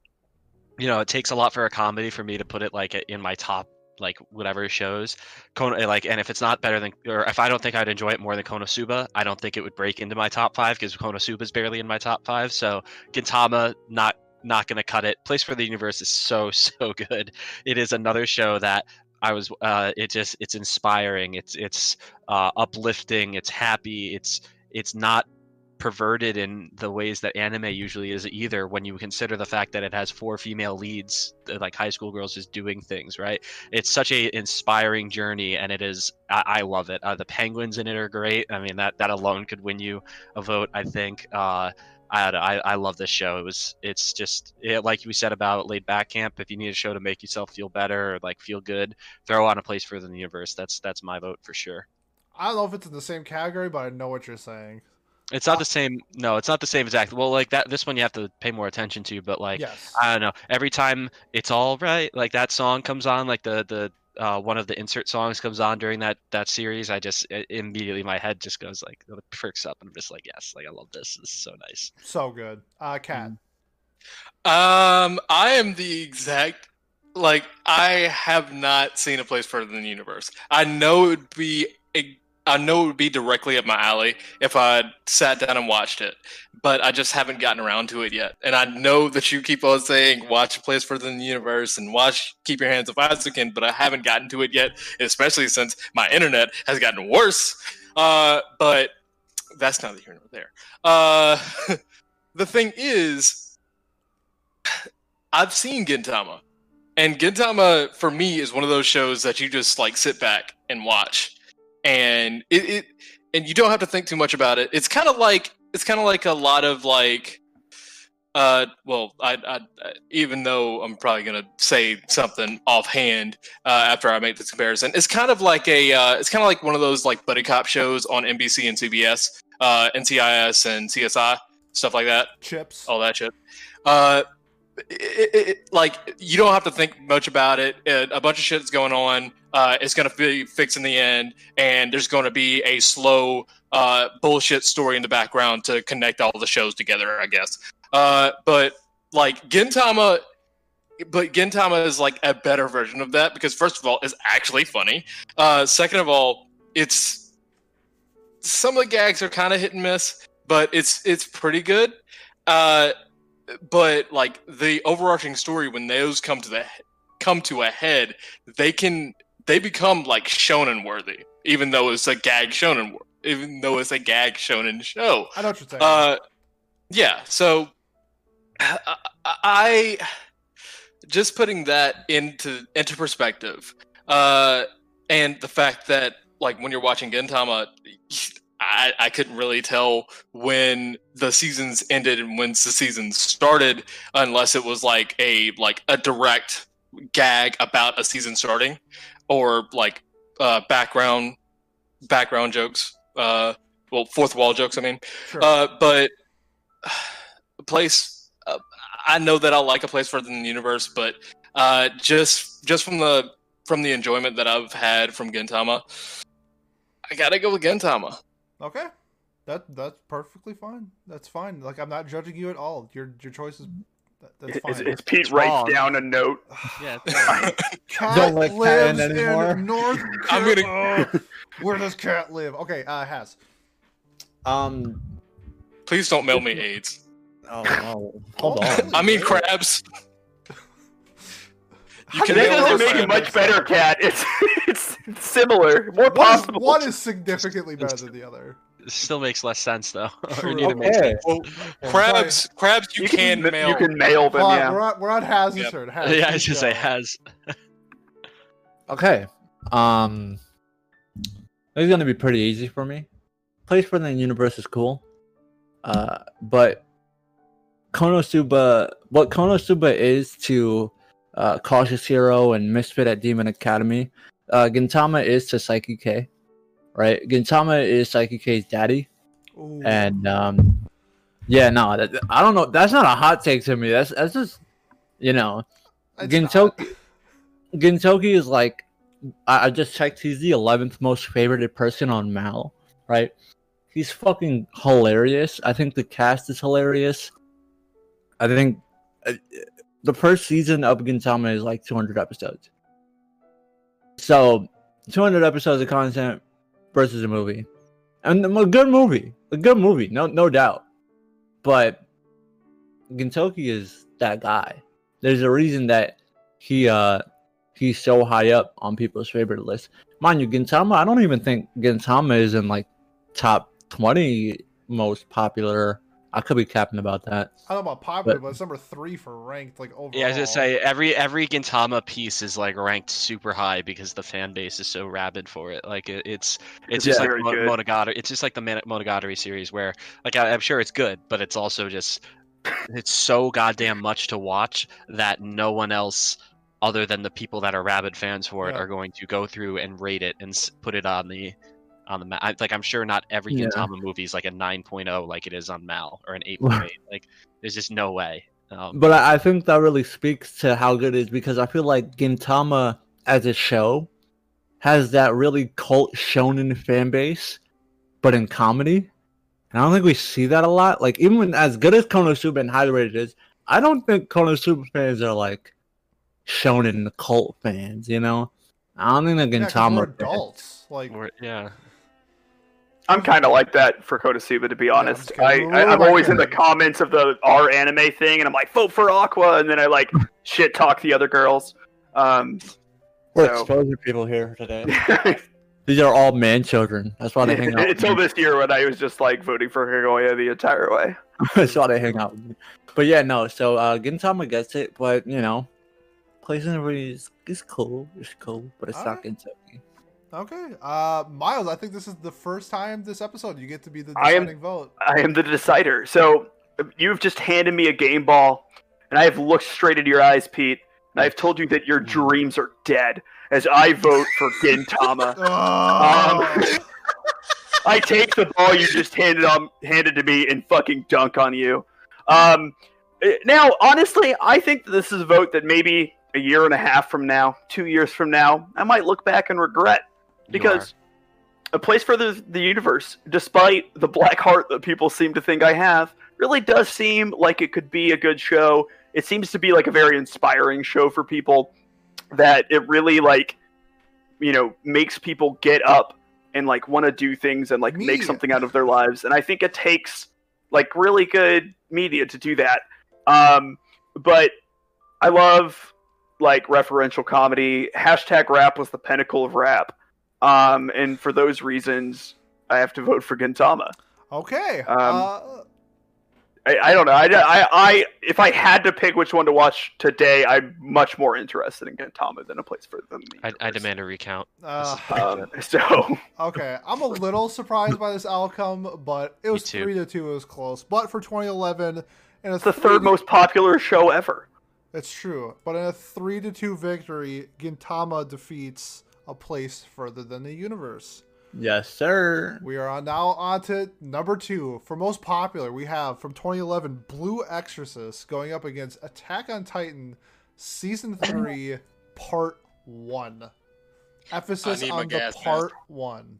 you know, it takes a lot for a comedy for me to put it like in my top like whatever shows. Kono, like, and if it's not better than, or if I don't think I'd enjoy it more than Konosuba, I don't think it would break into my top five because Konosuba is barely in my top five. So Gintama, not not gonna cut it. Place for the Universe is so [laughs] so good. It is another show that I was. Uh, it just it's inspiring. It's it's uh, uplifting. It's happy. It's it's not perverted in the ways that anime usually is either when you consider the fact that it has four female leads uh, like high school girls just doing things right it's such a inspiring journey and it is i, I love it uh, the penguins in it are great i mean that that alone could win you a vote i think uh I, I, I love this show. It was it's just it, like we said about laid back camp. If you need a show to make yourself feel better or like feel good, throw on a place further than the universe. That's that's my vote for sure. I don't know if it's in the same category, but I know what you're saying. It's not the same. No, it's not the same exact. Well, like that. This one you have to pay more attention to. But like, yes. I don't know. Every time it's all right, like that song comes on, like the the uh, one of the insert songs comes on during that that series, I just i- immediately my head just goes like perks up, and I'm just like, yes, like I love this. This is so nice. So good. Uh, Kat. Um, I am the exact like I have not seen a place further than the universe. I know it would be a- I know it would be directly up my alley if I sat down and watched it, but I just haven't gotten around to it yet. And I know that you keep on saying watch a place further than the universe and watch Keep Your Hands Off Eizouken, but I haven't gotten to it yet, especially since my internet has gotten worse. Uh, but that's neither here nor there. Uh, [laughs] the thing is, [sighs] I've seen Gintama, and Gintama for me is one of those shows that you just like sit back and watch, and it, it and you don't have to think too much about it. It's kind of like it's kind of like a lot of like, uh, well, I, I, even though I'm probably gonna say something offhand uh, after I make this comparison, it's kind of like a uh, it's kind of like one of those like buddy cop shows on NBC and CBS, uh, NCIS and CSI stuff like that Chips. all that shit. Uh, it, like you don't have to think much about it. it a bunch of shit's going on. Uh, it's gonna be fixed in the end, and there's going to be a slow uh, bullshit story in the background to connect all the shows together. I guess. Uh, but like Gintama. But Gintama is like a better version of that because first of all, it's actually funny. Uh, second of all, it's some of the gags are kind of hit and miss, but it's it's pretty good. But like the overarching story, when those come to the come to a head, they can they become like shonen worthy, even though it's a gag shonen, even though it's a gag shonen show. I know what you're saying. Uh, yeah. So I, I just putting that into into perspective, uh, and the fact that like when you're watching Gintama, I, I couldn't really tell when the seasons ended and when the seasons started, unless it was like a like a direct gag about a season starting, or like uh, background background jokes. Uh, well, fourth wall jokes. I mean. sure. Uh, but a place, uh, I know that I like a place further than the universe, but uh, just just from the from the enjoyment that I've had from Gintama, I gotta go with Gintama. Okay. That that's perfectly fine. That's fine. Like I'm not judging you at all. Your your choice is that, that's As, fine. as Pete It's writes wrong. down a note. [sighs] Yeah, Kat [laughs] Don't let Kat lives in anymore. in North. [laughs] I'm gonna- Car- Oh, where does Kat live? Okay, uh, Haz. Um. Please don't mail me AIDS. Oh no. Hold [laughs] on. I mean crabs. How can do That you mail know doesn't make it much better, Kat. It's [laughs] it's similar, more One is, possible. one is significantly better than the other. still makes less sense though. [laughs] True. or neither makes Okay. Well, crabs, crabs, you, can, ma- mail. You can mail them. Hold on, yeah. we're on, we're on Haz's Yep. turn. Haz, Yeah, I should say has. [laughs] Okay. Um. It's gonna be pretty easy for me. Place for the universe is cool. Uh, but Konosuba, what Konosuba is to uh, Cautious Hero and Misfit at Demon Academy, uh, Gintama is to Saiki K, right? Gintama is Saiki K's daddy, Ooh. and um, yeah, no, that, I don't know. That's not a hot take to me. That's that's just, you know, It's Gintoki, Gintoki is like, I, I just checked. He's the eleventh most favorited person on Mal, right? He's fucking hilarious. I think the cast is hilarious. I think uh, the first season of Gintama is like 200 episodes. So, 200 episodes of content versus a movie, and a good movie, a good movie, no no doubt. But Gintoki is that guy. There's a reason that he uh he's so high up on people's favorite list. Mind you, Gintama, I don't even think Gintama is in like top twenty most popular. I could be capping about that. I don't know about popular, But- but it's number three for ranked like overall. Yeah, I was gonna say every every Gintama piece is like ranked super high because the fan base is so rabid for it. Like it, it's it's just Yeah. like Very Mo- good. Monogatari. It's just like the Man- Monogatari series where like I, I'm sure it's good, but it's also just it's so goddamn much to watch that no one else other than the people that are rabid fans for it Yeah. are going to go through and rate it and put it on the on the ma- I, like I'm sure not every Yeah. Gintama movie is like a 9.0 like it is on Mal or an 8.8. [laughs] like there's just no way. Um, But I, I think that really speaks to how good it is because I feel like Gintama as a show has that really cult shonen fan base, but in comedy. And I don't think we see that a lot. Like even when, as good as Konosuba and highly rated is, I don't think Konosuba fans are like shonen cult fans. You know, I don't think they're Yeah, 'cause Gintama we're fans. adults. Like, We're- yeah. I'm kind of like that for Konosuba, to be honest. just I, I, I'm always in the comments of the R anime thing, and I'm like, vote for Aqua, and then I like [laughs] shit talk the other girls. Um, We're So- exposing people here today. [laughs] These are all man children. That's why they hang out. [laughs] until this year when I was just like voting for Hiroya the entire way. That's why they hang out with me. But yeah, no. So uh, Gintama gets it, but you know, Placing everybody is, is cool. It's cool, but it's not Alright. Gintama. Okay. Uh, Miles, I think this is the first time this episode you get to be the I am- deciding vote. I am the decider. So you've just handed me a game ball, and I have looked straight into your eyes, Pete, and I've told you that your dreams are dead as I vote for [laughs] Gintama. Oh. I take the ball you just handed on handed to me and fucking dunk on you. Um, eh, now, honestly, I think that this is a vote that maybe a year and a half from now, two years from now, I might look back and regret because a place for the the universe, despite the black heart that people seem to think I have, really does seem like it could be a good show. It seems to be like a very inspiring show for people that it really like you know makes people get up and like want to do things and like make something out of their lives. And i think it takes like really good media to do that. Um but i love like referential comedy. Hashtag rap was the pinnacle of rap um and for those reasons i have to vote for gintama Okay. Um, uh, I, I don't know. I, I, I, if I had to pick which one to watch today, I'm much more interested in Gintama than a place for them. I, I demand a recount. uh, [laughs] Um, so [laughs] okay. I'm a little surprised by this outcome, but it was three to two. It was close. But for 2011, and it's the third most popular show ever. It's true. But in a three to two victory, Gintama defeats a place further than the universe. Yes, sir. We are now on to number two. For most popular, we have from 2011 Blue Exorcist going up against Attack on Titan Season [clears throat] 3 Part 1. Emphasis on the gas Part 1.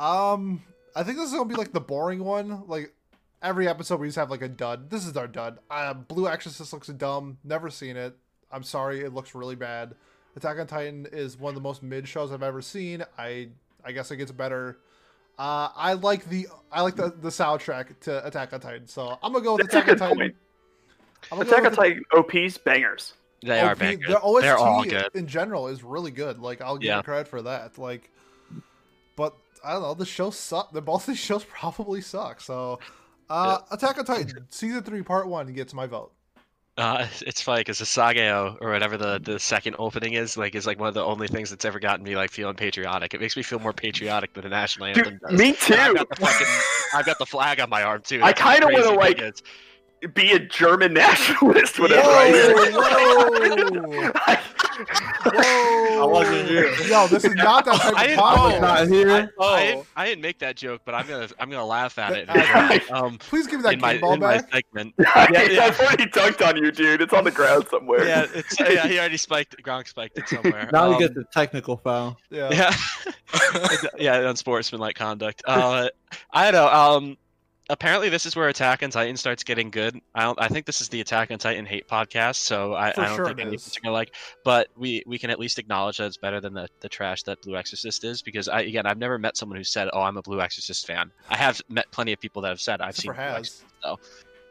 Um, I think this is going to be like the boring one. Like every episode we just have like a dud. This is our dud. Uh, Blue Exorcist looks dumb. Never seen it. I'm sorry, it looks really bad. Attack on Titan is one of the most mid shows I've ever seen. I I guess it gets better. Uh, I like the I like the, the soundtrack to Attack on Titan, so I'm gonna go with That's a Attack on Titan. point. I'm gonna Attack on Titan OP's bangers. They are OP bangers. The OST They're all good. in general is really good. Like I'll give Yeah. you credit for that. Like, but I don't know. The show suck. The both of these [laughs] shows probably suck. So, uh, Attack on Titan season three part one gets my vote. Uh, [laughs] it's funny because the Sasageyo or whatever the, the second opening is like is like one of the only things that's ever gotten me like feeling patriotic. It makes me feel more patriotic than the national anthem Dude, does. me too. I've got the fucking I've got the flag on my arm too. I That's how kinda wanna, like, big it is. Be a German nationalist, whatever. I hear. Whoa! Whoa! I wasn't here. Yo, this is not that type I of didn't- I not here. I, Oh. I, didn't, I didn't make that joke, but I'm gonna I'm gonna laugh at it. [laughs] Okay. [laughs] um, Please give me that in my game ball in my back. segment. [laughs] I've already dunked on you, dude. It's on the ground somewhere. Yeah, it's yeah. He already spiked. Gronk spiked it somewhere. Now Um, you get the technical foul. Yeah. Yeah, yeah, unsportsmanlike conduct. Uh, I don't know. Um, apparently, this is where Attack on Titan starts getting good. I don't. I think this is the Attack on Titan hate podcast, so I, I don't sure think it any is. of us are gonna like. But we we can at least acknowledge that it's better than the the trash that Blue Exorcist is. Because I again, I've never met someone who said, "Oh, I'm a Blue Exorcist fan." I have met plenty of people that have said, "I've Except seen Blue Haz. Exorcist."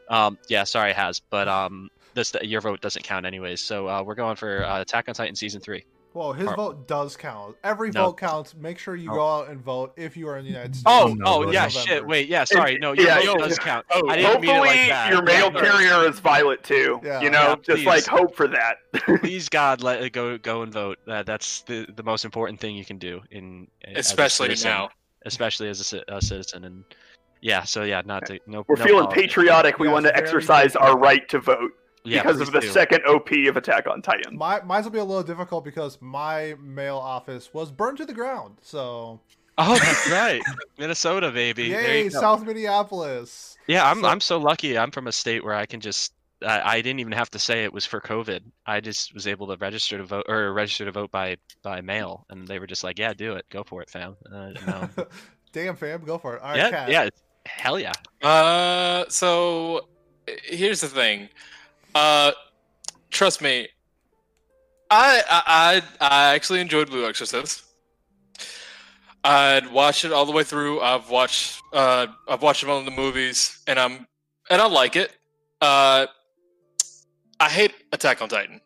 Um, yeah, sorry, Haz, but um, this your vote doesn't count anyways. So uh, we're going for uh, Attack on Titan season three. Whoa, his Or- vote does count. Every No. vote counts. Make sure you No. go out and vote if you are in the United States. Oh, no, oh yeah, November. shit. Wait, yeah, sorry. No, your Yeah, vote does count. Oh, I didn't mean it Hopefully, like that. your mail Yeah, carrier is violet too. Yeah. You know, Yeah, just like hope for that. [laughs] Please, God, let it go. Go and vote. Uh, that's the the most important thing you can do in as Especially citizen, now. especially as a, a citizen. And yeah, so yeah, not to no. We're no feeling politics. patriotic. We Yes, want to very exercise our right to vote Yeah, because of the do. second OP of Attack on Titan. My mine's will be a little difficult because my mail office was burned to the ground. So Oh, that's right, [laughs] Minnesota, baby. There yay, you go. South Minneapolis. Yeah, I'm So- I'm so lucky. I'm from a state where I can just I, I didn't even have to say it was for COVID. I just was able to register to vote or register to vote by by mail, and they were just like, "Yeah, do it, go for it, fam." Uh, no. [laughs] Damn, fam, go for it. All right, yeah, Kat. yeah, hell yeah. Uh, so here's the thing. Uh, trust me. I I I actually enjoyed Blue Exorcist. I'd watched it all the way through. I've watched uh I've watched them on the movies, and I'm and I like it. Uh, I hate Attack on Titan.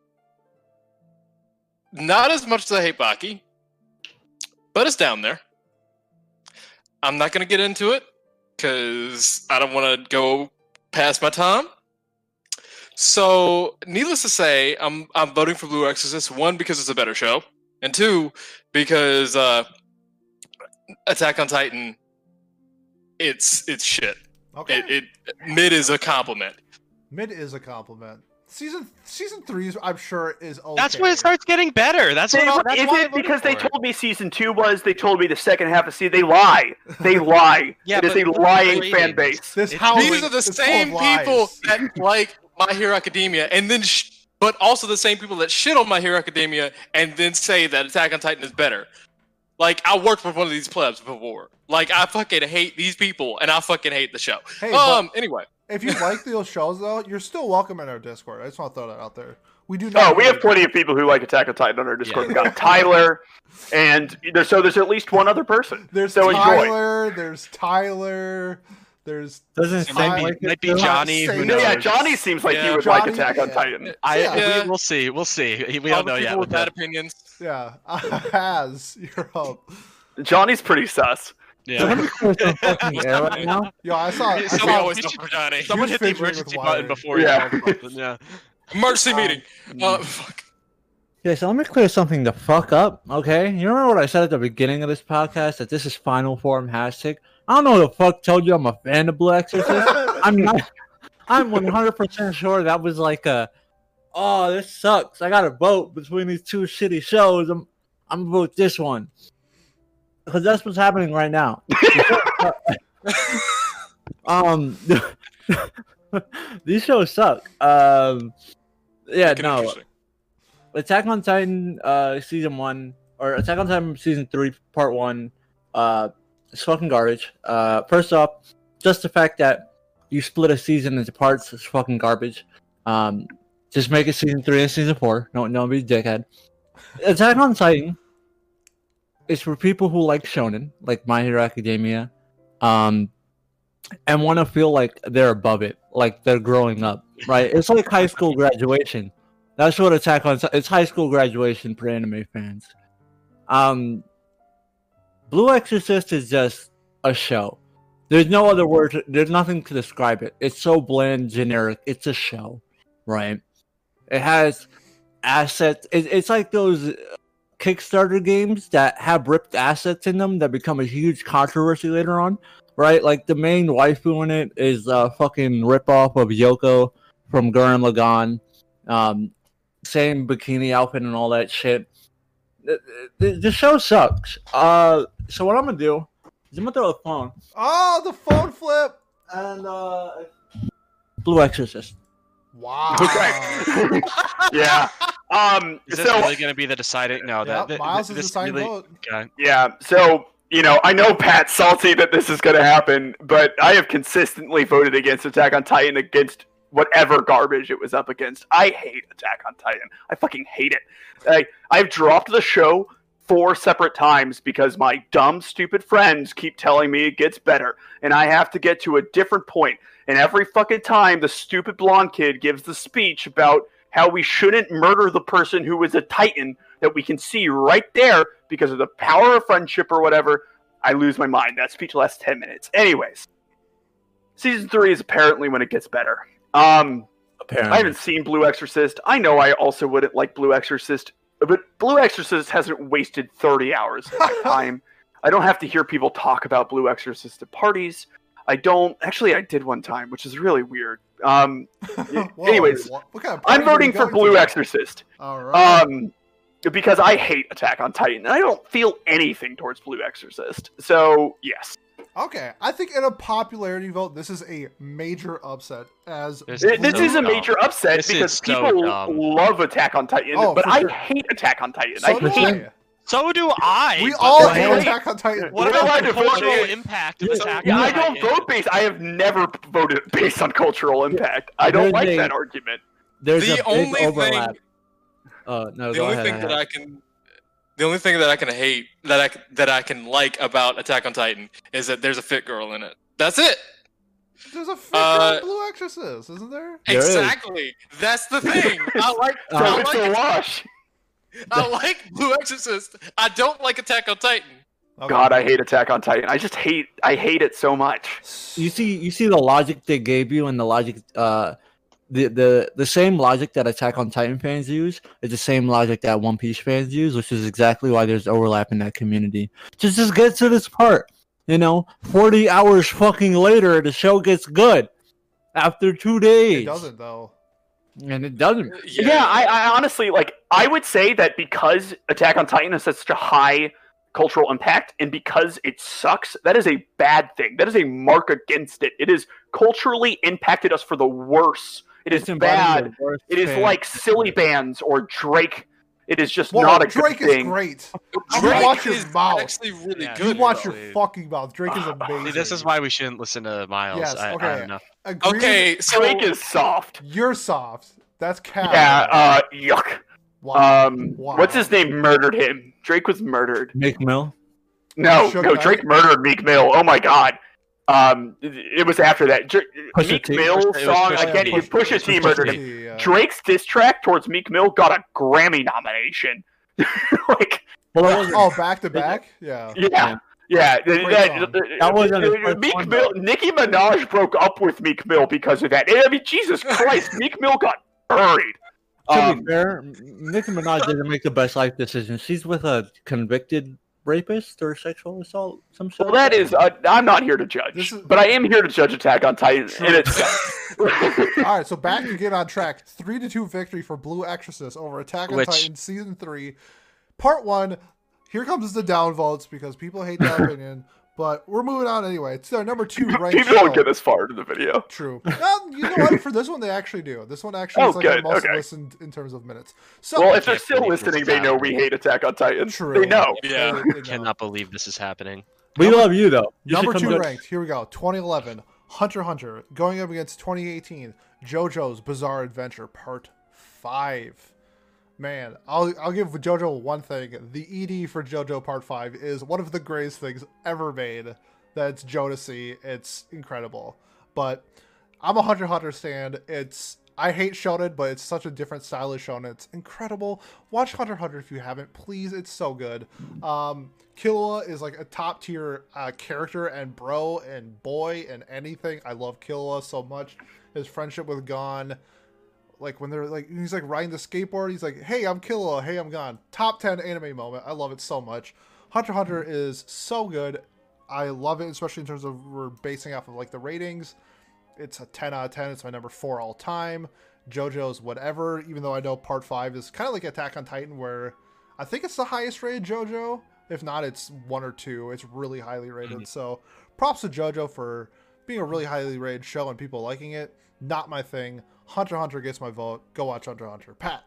Not as much as I hate Baki, but it's down there. I'm not gonna get into it because I don't want to go past my time. So, needless to say, I'm I'm voting for Blue Exorcist. One because it's a better show, and two because uh, Attack on Titan, it's it's shit. Okay. It, it mid is a compliment. Mid is a compliment. Season season three, is, I'm sure, is okay. That's when it starts getting better. That's They- what. That's is why I it voted because they it. told me season two was? They told me the second half of season. They lie. They lie. Yeah, it is a look lying fan base. This It's- These are the is full of same people lies. that like My Hero Academia, and then, sh- but also the same people that shit on My Hero Academia, and then say that Attack on Titan is better. Like I worked with one of these plebs before. Like I fucking hate these people, and I fucking hate the show. Hey, um. Anyway, If you like those shows, though, you're still welcome in our Discord. I just want to throw that out there. We do not. Oh, we have hate- plenty of people who like Attack on Titan on our Discord. Yeah. We got [laughs] Tyler, and there's, so there's at least one other person. There's so enjoy. Tyler. There's Tyler. There's Doesn't It might be, like might be. Johnny. Who knows? Yeah, Johnny seems like he Yeah. would like Johnny, Attack on yeah. Titan. I, Yeah. we, we'll see. We'll see. We all don't the know yet. with with bad that. opinions. yeah. [laughs] Haz you're up. Johnny's pretty sus. Yeah. There's some [laughs] fucking air right now. Yo, I saw. I saw always go for Johnny. Someone hit the fidgeting with emergency button before Yeah. you. Yeah. Emergency Um, meeting. Uh, fuck. Yeah, so let me clear something the fuck up, okay? You remember what I said at the beginning of this podcast that this is final form hashtag? I don't know who the fuck told you I'm a fan of Blue Exorcist. I'm not. I'm 100% sure that was like a, oh, this sucks. I got to vote between these two shitty shows. I'm, I'm gonna vote this one because that's what's happening right now. [laughs] um, [laughs] these shows suck. Um, yeah, no. Attack on Titan uh season one or Attack on Titan season three part one uh it's fucking garbage. Uh first off, just the fact that you split a season into parts is fucking garbage. Um just make it season three and season four. No no be a dickhead. Attack on Titan is for people who like shonen, like My Hero Academia, um and want to feel like they're above it, like they're growing up, right? It's like high school graduation. That's what Attack on Ti- it's high school graduation for anime fans. Um, Blue Exorcist is just a show. There's no other word. There's nothing to describe it. It's so bland, generic. It's a show, right? It has assets. It, it's like those Kickstarter games that have ripped assets in them that become a huge controversy later on, right? Like the main waifu in it is a fucking ripoff of Yoko from Gurren Lagann. Um, same bikini outfit and all that shit. The, the, the show sucks. Uh, so what I'm gonna do is I'm gonna throw a phone Oh, the phone flip. and uh, Blue Exorcist. Wow. Okay. [laughs] yeah. Um. Is this so really going to be the deciding? No, Yeah, that, that Miles is this deciding really, vote. Okay. Yeah, so you know, I know Pat's salty that this is going to happen, but I have consistently voted against Attack on Titan against whatever garbage it was up against. I hate Attack on Titan. I fucking hate it. I I've dropped the show four separate times because my dumb, stupid friends keep telling me it gets better, and I have to get to a different point. And every fucking time, the stupid blonde kid gives the speech about how we shouldn't murder the person who is a Titan that we can see right there because of the power of friendship or whatever, I lose my mind. That speech lasts 10 minutes. Anyways, season three is apparently when it gets better. Um, Apparently, I haven't seen Blue Exorcist. I know I also wouldn't like Blue Exorcist, but Blue Exorcist hasn't wasted 30 hours of my [laughs] time. I don't have to hear people talk about Blue Exorcist at parties. I don't. Actually, I did one time, which is really weird. Um, [laughs] Whoa, anyways, kind of I'm voting for Blue? Exorcist. All right. Um, because I hate Attack on Titan, and I don't feel anything towards Blue Exorcist. So yes, Okay, I think in a popularity vote, this is a major upset. As There's- This So is a dumb. major upset This because so people dumb. love Attack on Titan, Oh, but I sure. hate Attack on Titan. so I do hate. I. So do I. We all hate Wait. Attack on Titan. What about the to vote cultural impact of Yeah, Attack Yeah, on I don't Titan? vote based. I have never voted based on cultural impact. I don't There's like a- that argument. There's The a big only thing- overlap. Uh, no, the only ahead. thing Hayat. that I can, the only thing that I can hate that I c- that I can like about Attack on Titan is that there's a fit girl in it. That's it. There's a fit Uh, Blue Exorcist, isn't there? There is. exactly. That's the thing. I like. [laughs] Uh, So I it's like. a wash. I like Blue Exorcist. I don't like Attack on Titan. Okay. God, I hate Attack on Titan. I just hate. I hate it so much. you see you see the logic they gave you and the logic uh the the the same logic that attack on titan fans use is the same logic that one piece fans use which is exactly why there's overlap in that community just just get to this part you know 40 hours fucking later the show gets good after two days It doesn't though. and it doesn't Yeah, I, I honestly like. I would say that because Attack on Titan has such a high cultural impact, and because it sucks, that is a bad thing. That is a mark against it. It has culturally impacted us for the worse. It is bad. It is like Silly Bandz or Drake. It is just Whoa, not a Drake good is great. Drake watch your is mouth. actually really Yeah. You good. watch though. your fucking mouth. Drake is [laughs] amazing. See, this is why we shouldn't listen to Miles. Yes, I, I okay. don't know. Okay, so Drake is soft. You're soft. That's Cal. Yeah. Uh. Yuck. Wow. Um. Wow. What's his name? Murdered him. Drake was murdered. Meek Mill No, Suge no, Knight? Drake murdered Meek Mill. Oh my god. Um, it was after that. Dr- Pusha Meek T. Mill's Pusha- song, Pusha I can't T. even Pusha T Pusha murdered him. Yeah. Drake's diss track towards Meek Mill got a Grammy nomination. [laughs] like, well it wasn't Oh, back to back. Yeah. yeah, yeah. th- that, That wasn't his th- first Meek one, Mill. Nicki Minaj broke up with Meek Mill because of that. I mean, Jesus [laughs] Christ, Meek Mill got buried. To Um, be fair, Nicki Minaj didn't make the best life decision. She's with a convicted rapist or sexual assault. Some shit. well, that is. Uh, I'm not here to This judge, is- but I am here to judge Attack on Titan, and it's. [laughs] [laughs] All right, so back to get on track. Three to two victory for Blue Exorcist over Attack on Which- Titan season three, part one. Here comes the downvotes because people hate that [laughs] opinion, but we're moving on anyway. It's our number two [laughs] ranked People don't show. get this far into the video. True. Um, you know what? For this one, they actually do. This one actually Oh, is like the good, most okay. listened in terms of minutes. So Well, if they're still listening, they know we hate Attack on Titan. True. They know. Yeah. they- they know. Cannot believe this is happening. we love you though. You Number two ranked. Here we go. 2011. Hunter Hunter going up against 2018 JoJo's Bizarre Adventure Part Five. Man, I'll I'll give JoJo one thing. The ED for JoJo Part Five is one of the greatest things ever made. That's Jodeci. It's incredible. But I'm a Hunter Hunter stand. It's I hate shonen, but it's such a different style of shonen. It's incredible. Watch Hunter Hunter if you haven't, please. It's so good. Um, Killua is like a top tier uh, character and bro and boy and anything. I love Killua so much. His friendship with Gon, like when they're like he's like riding the skateboard. He's like, "Hey, I'm Killua Hey, I'm Gon Top ten anime moment. I love it so much. Hunter x Hunter mm. is so good. I love it, especially in terms of we're basing off of like the ratings. It's a 10 out of 10. It's my number four all time. JoJo's whatever, even though I know part five is kind of like Attack on Titan, where I think it's the highest rated JoJo. If not, it's one or two. It's really highly rated. Mm. So props to JoJo for being a really highly rated show and people liking it. Not my thing. Hunter Hunter gets my vote. Go watch Hunter Hunter. Pat.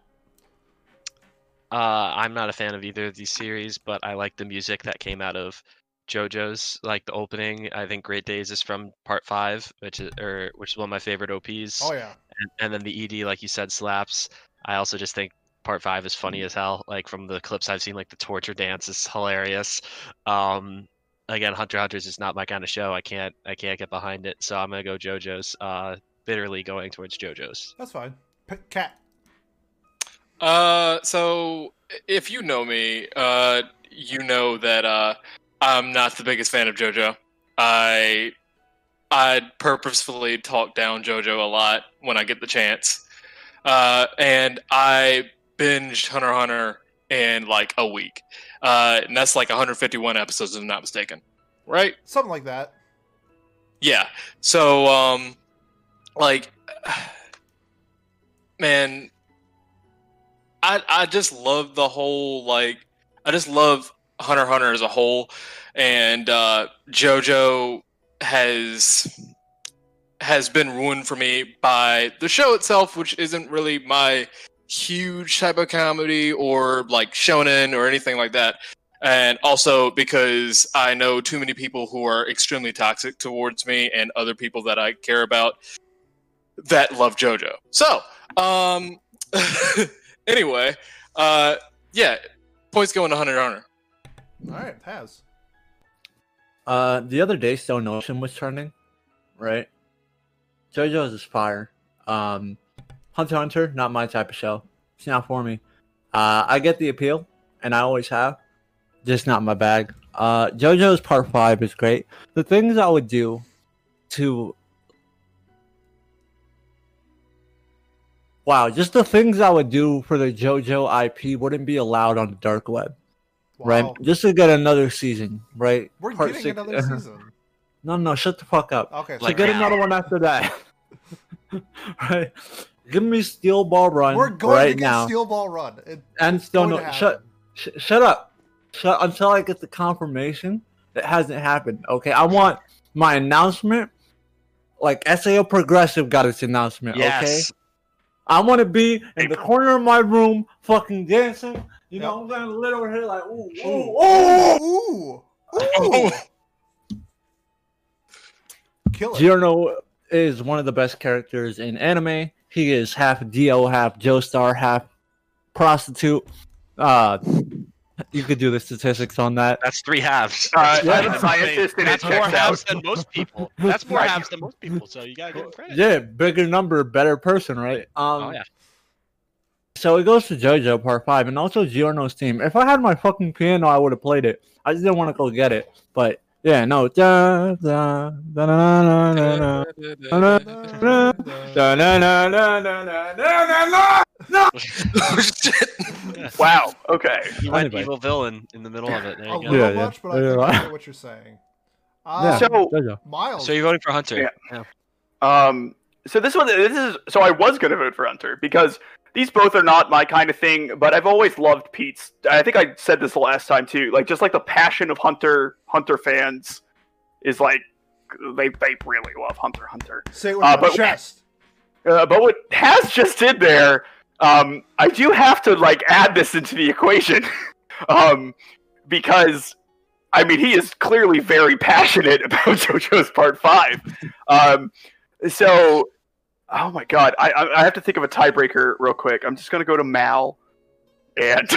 Uh, I'm not a fan of either of these series, but I like the music that came out of JoJo's, like the opening. I think Great Days is from Part Five, which is or which is one of my favorite OPs. Oh yeah. and, and then the ED, like you said, slaps. I also just think Part Five is funny as hell. Like from the clips I've seen, like the torture dance is hilarious. Um, again, Hunter Hunters is not my kind of show. I can't I can't get behind it, so I'm gonna go JoJo's. Uh, bitterly going towards JoJo's. That's fine. P- Kat. Uh, so if you know me, uh, you know that uh, I'm not the biggest fan of JoJo. I I purposefully talk down JoJo a lot when I get the chance, uh, and I binged Hunter Hunter in like a week, uh, and that's like 151 episodes, if I'm not mistaken, right? Something like that. Yeah. So, um, like, [sighs] man, I I just love the whole like I just love Hunter Hunter as a whole, and uh, JoJo has has been ruined for me by the show itself, which isn't really my huge type of comedy or like shonen or anything like that. And also because I know too many people who are extremely toxic towards me and other people that I care about that love JoJo. So, um, [laughs] anyway, uh, yeah, points going to Hunter x Hunter. All right, Haz. Uh, the other day, Stone Ocean was trending, right? JoJo's is fire. Um, Hunter Hunter, not my type of show. It's not for me. Uh, I get the appeal, and I always have. Just not my bag. Uh, JoJo's Part Five is great. The things I would do to Wow, just the things I would do for the JoJo IP wouldn't be allowed on the dark web, right? Wow. Just to get another season, right? We're Part getting six- another [laughs] season. No, no, shut the fuck up. Okay, So Like get now. another one after that. [laughs] right? Give me Steel Ball Run we're going right to get now. Steel Ball Run. It, and Stone going to Shut, sh- shut up. Shut until I get the confirmation. It hasn't happened. Okay, I want my announcement. Like SAO Progressive got its announcement. Okay, Yes. I want to be in the corner of my room, fucking dancing. You know, Yep. I'm gonna lit over here like, ooh, ooh, Ooh, ooh. ooh, ooh. [laughs] Kill it. Giorno is one of the best characters in anime. He is half Dio, half Joestar, half prostitute. Uh, you could do the statistics on that. That's three halves. Uh, Yeah. I'm a scientist and That's more halves out. than most people. [laughs] That's more Right. halves than most people. So you gotta give him credit. Yeah, bigger number, better person, right? Um, Oh yeah. So it goes to JoJo Part Five, and also Giorno's team. If I had my fucking piano, I would have played it. I just didn't want to go get it, but yeah, no. [laughs] wow. Okay. You went evil villain in the middle of it. There you go. A yeah, much, but I think I get what you're saying. Uh, [laughs] yeah. So you Miles. So you're voting for Hunter. Yeah. yeah. Um. So this one, this is. So I was going to vote for Hunter because these both are not my kind of thing. But I've always loved Pete's. I think I said this the last time too. Like just like the passion of Hunter Hunter fans is like they they really love Hunter Hunter. Say with Uh, but- chest. Uh, but what Haz just did there, um, I do have to like add this into the equation, [laughs] um, because I mean he is clearly very passionate [laughs] about JoJo's Part Five. Um, so, oh my God, I I I have to think of a tiebreaker real quick. I'm just gonna go to Mal, and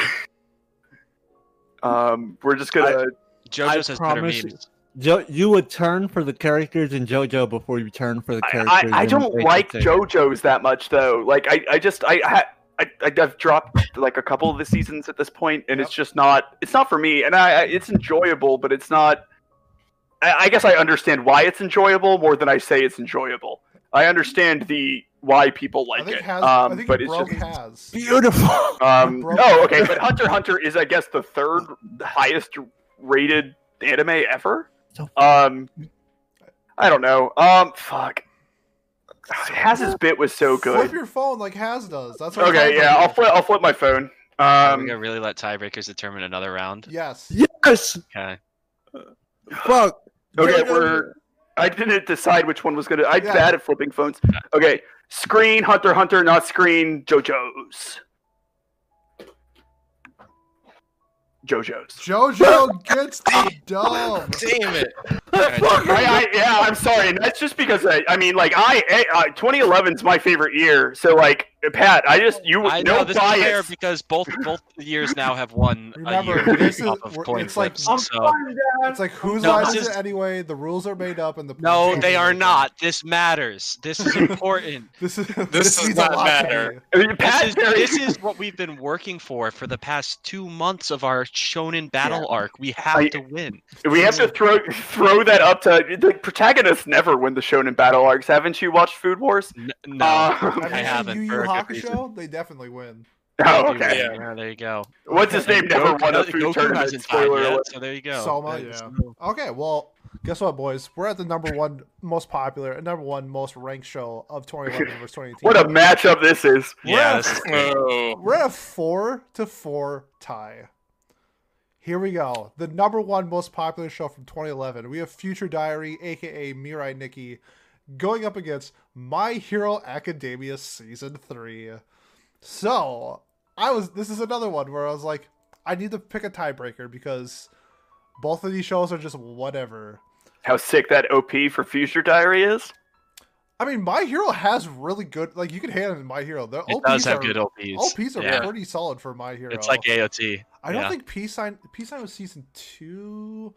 [laughs] um, we're just gonna. JoJo I says better promise memes. Jo- you would turn for the characters in JoJo before you turn for the characters. I, I in don't like JoJo's that much though. Like I, I just I, I I I've dropped like a couple of the seasons at this point, and it's just not it's not for me. And I, I it's enjoyable, but it's not. I, I guess I understand why it's enjoyable more than I say it's enjoyable. I understand the why people I like think it, has. um, I think but it it's just. has. Beautiful. [laughs] Um, Broke- oh, okay, but Hunter Hunter is, I guess, the third highest rated anime ever. Um, I don't know. Um, fuck. Haz's bit was so good. Flip your phone like Haz does. That's what Okay, yeah, I'll flip. I'll flip my phone. Are we Um, gonna really let tiebreakers determine another round? Yes. Yes. Okay. Fuck. okay, JoJo. we're. I didn't decide which one was gonna. I'm Yeah. bad at flipping phones. Okay, screen Hunter Hunter, not screen JoJo's. JoJo's. JoJo gets the dub. [laughs] Damn it! I, I, yeah, I'm sorry. And that's just because I, I mean, like, I, eh, uh, I 2011 is my favorite year. So, like, Pat, I just you I know no this is fair bias. because both both [laughs] years now have won a Remember, year this is- off of we're- coin it's like- flips. I'm so fine, It's like whose No, line is it is- anyway? The rules are made up and the no, they are are not. up. This matters. This is [laughs] important. This is This this, does not matter. I mean, This Pat is, this is what we've been working for for the past two months of our Shonen battle arc. We have I- to win. we have to throw throw that up to the protagonists. Never win the Shonen battle arcs. Haven't you watched Food Wars? N- no, Uh, Have you I haven't Yu Yu for a good reason. Hakusho? They definitely win. [laughs] oh, okay. Yeah. yeah, there you go. What's his name? Never won a no, food tournament. Spoiler yet, alert. so there you go. Soma, There's yeah. Okay, well, guess what, boys? We're at the number one most popular and number one most ranked show of 2011 [laughs] versus 2018. What a matchup this is. Yeah, this is great. Oh, We're at a four to four tie. Here we go. The number one most popular show from 2011. We have Future Diary, aka Mirai Nikki, going up against My Hero Academia Season 3. So, I was this is another one where I was like, I need to pick a tiebreaker because both of these shows are just whatever. How sick that OP for Future Diary is. I mean, My Hero has really good like you can hand it My Hero. The It OPs does have are, good OPs. OPs are yeah. pretty solid for My Hero. It's like AOT. I don't yeah. think Peace Sign Peace Sign was season two,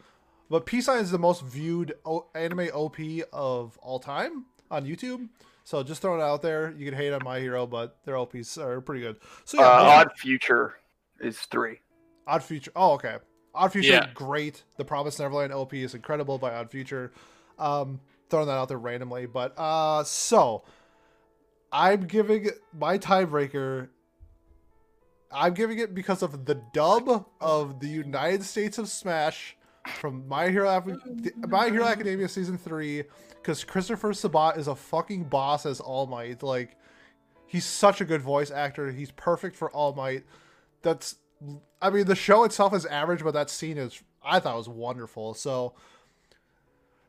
but Peace Sign is the most viewed o- anime OP of all time on YouTube. So just throwing it out there, you can hate on My Hero, but their OPs are pretty good. So yeah, uh, Odd Future is three. Odd Future. Oh, okay. Odd Future, Yeah. great. The Promised Neverland OP is incredible by Odd Future. Um, throwing that out there randomly, but uh, so I'm giving my tiebreaker. I'm giving it because of the dub of the United States of Smash from My Hero [laughs] My Hero Academia season three. Because Christopher Sabat is a fucking boss as All Might. Like, he's such a good voice actor. He's perfect for All Might. That's I mean, the show itself is average, but that scene is I thought was wonderful. So,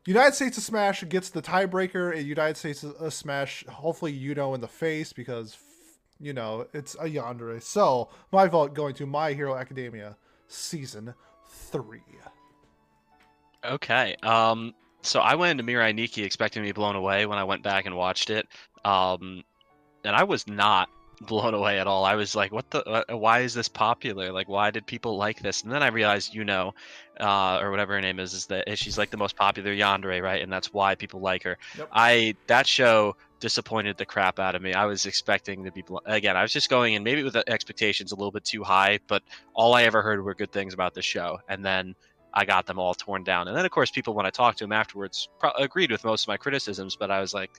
United States of Smash gets the tiebreaker. And United States of Smash, hopefully, you know, in the face because you know it's a yandere. So, my vote going to My Hero Academia season three. Okay. Um. So I went into Mirai Nikki expecting to be blown away when I went back and watched it. Um, and I was not [laughs] blown away at all. I was like, "What the? Uh, why is this popular? Like, why did people like this?" And then I realized, you know, uh, or whatever her name is, is that she's like the most popular yandere, right? And that's why people like her. Yep. I that show disappointed the crap out of me. I was expecting to be blo- again. I was just going in maybe with the expectations a little bit too high, but all I ever heard were good things about the show, and then I got them all torn down. And then, of course, people when I talked to them afterwards pro- agreed with most of my criticisms, but I was like,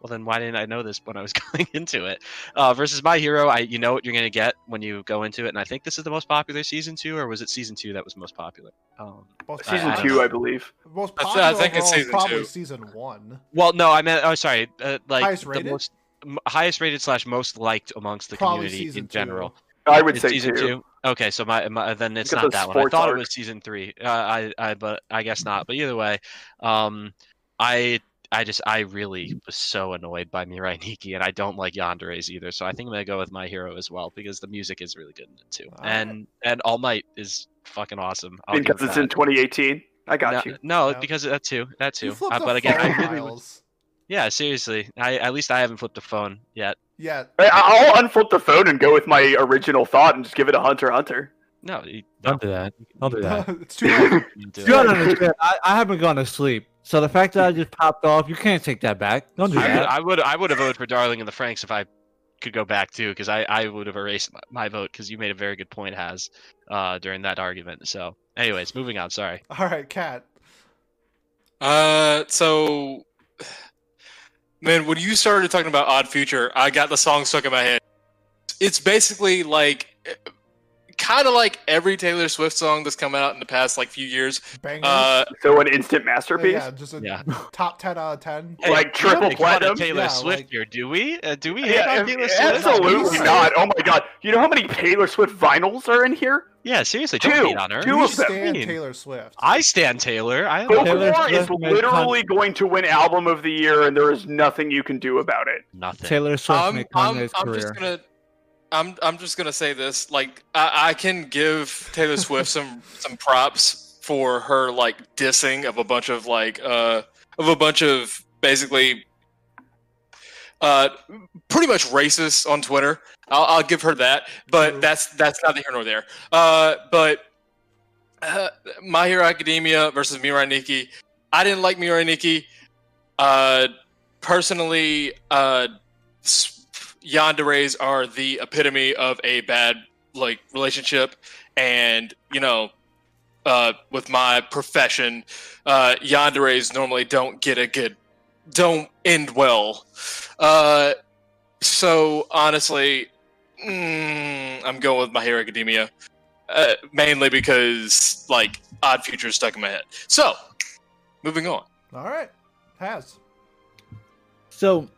well, then why didn't I know this when I was [laughs] going into it? Uh, versus My Hero, I you know what you're going to get when you go into it, and I think this is the most popular season two, or was it season two that was most popular? Um, Most I- Season I don't two, know. I believe. Most I popular I think it's season probably two. season one. well, no, I meant oh, sorry, uh, like Highest the rated? most m- highest rated slash most liked amongst the Probably community in general. two. I would It's say season two. two. Okay, so my, my then it's Because not that one. I sports thought it was season three. Uh, I I but I guess not. But either way, um, I I just I really was so annoyed by Mirai Nikki, and I don't like Yandere's either. So I think I'm gonna go with My Hero as well because the music is really good in it too, Alright. and and All Might is fucking awesome. I'll Because it's that. in 2018. I got no, you. no, Yeah. because of that too. That too. Uh, but again, I really was, Miles. Yeah, seriously. I at least I haven't flipped a phone yet. Yeah, I- I'll unflip the phone and go with my original thought and just give it a Hunter Hunter. No, you, Don't do that. Don't do that. [laughs] it's too late. you do You it. gotta understand. I, I haven't gone to sleep, so the fact that I just popped off, you can't take that back. Don't do I would, that. I would, I would have voted for Darling and the Franxx if I could go back too, because I, I would have erased my, my vote because you made a very good point, Haz, uh, during that argument. So, anyways, moving on. Sorry. All right, Kat. Uh, so, man, when you started talking about Odd Future, I got the song stuck in my head. It's basically like, kind of like every Taylor Swift song that's come out in the past like few years. Bangers. Uh, So an instant masterpiece. yeah, just a Yeah. [laughs] top ten out of ten. Hey, Like triple make platinum? Taylor Yeah, Swift like- here, do we? Uh, do we hate Yeah, on Taylor Swift? absolutely not. Oh my god. You know how many Taylor Swift vinyls are in here? Yeah, seriously, don't Two. hate on her. Two We of them. stand? Taylor Swift. I stand Taylor. I Folklore Taylor Swift made literally going to win album of the year, and there is nothing you can do about it. nothing. Taylor Swift I'm, made I'm, Kanye's I'm career. just gonna, I'm, I'm just gonna say this. Like, I, I can give Taylor Swift some, [laughs] some props for her like dissing of a bunch of like, uh, of a bunch of basically, uh, pretty much racist on Twitter. I'll, I'll give her that, but True. that's that's neither here nor there. Uh, but uh, My Hero Academia versus Mirai Nikki. I didn't like Mirai Nikki. Uh, personally, uh, s- yanderes are the epitome of a bad like relationship, and you know, uh, with my profession, uh, yanderes normally don't get a good, don't end well. Uh, so honestly, mm, I'm going with My Hero Academia, uh, mainly because like Odd Future is stuck in my head. So, moving on. All right, Haz. So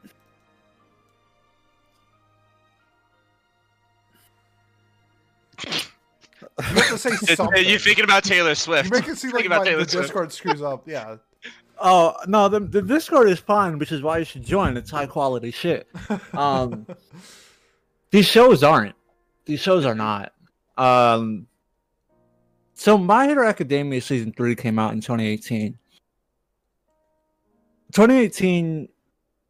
You have to say [laughs] It's- something. You're thinking about Taylor Swift. You make it seem like about my, the Swift. Discord screws up. Yeah. Oh no, the the Discord is fine, which is why you should join. It's high quality shit. Um, [laughs] these shows aren't. These shows are not. Um, so My Hero Academia season three came out in 2018. 2018,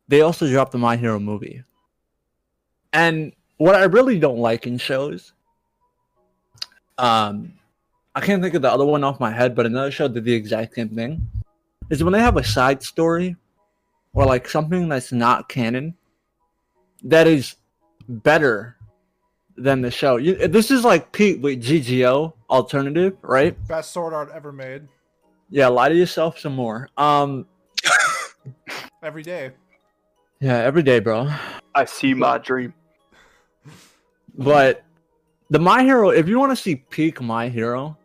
they also dropped the My Hero movie. And what I really don't like in shows, um, I can't think of the other one off my head, but another show did the exact same thing. Is when they have a side story or like something that's not canon that is better than the show. You, this is like Pete with GGO alternative, right? Best sword art ever made. Yeah, lie to yourself some more. Um, [laughs] Every day. yeah, every day, bro. I see my dream. But the My Hero, if you want to see peak My Hero,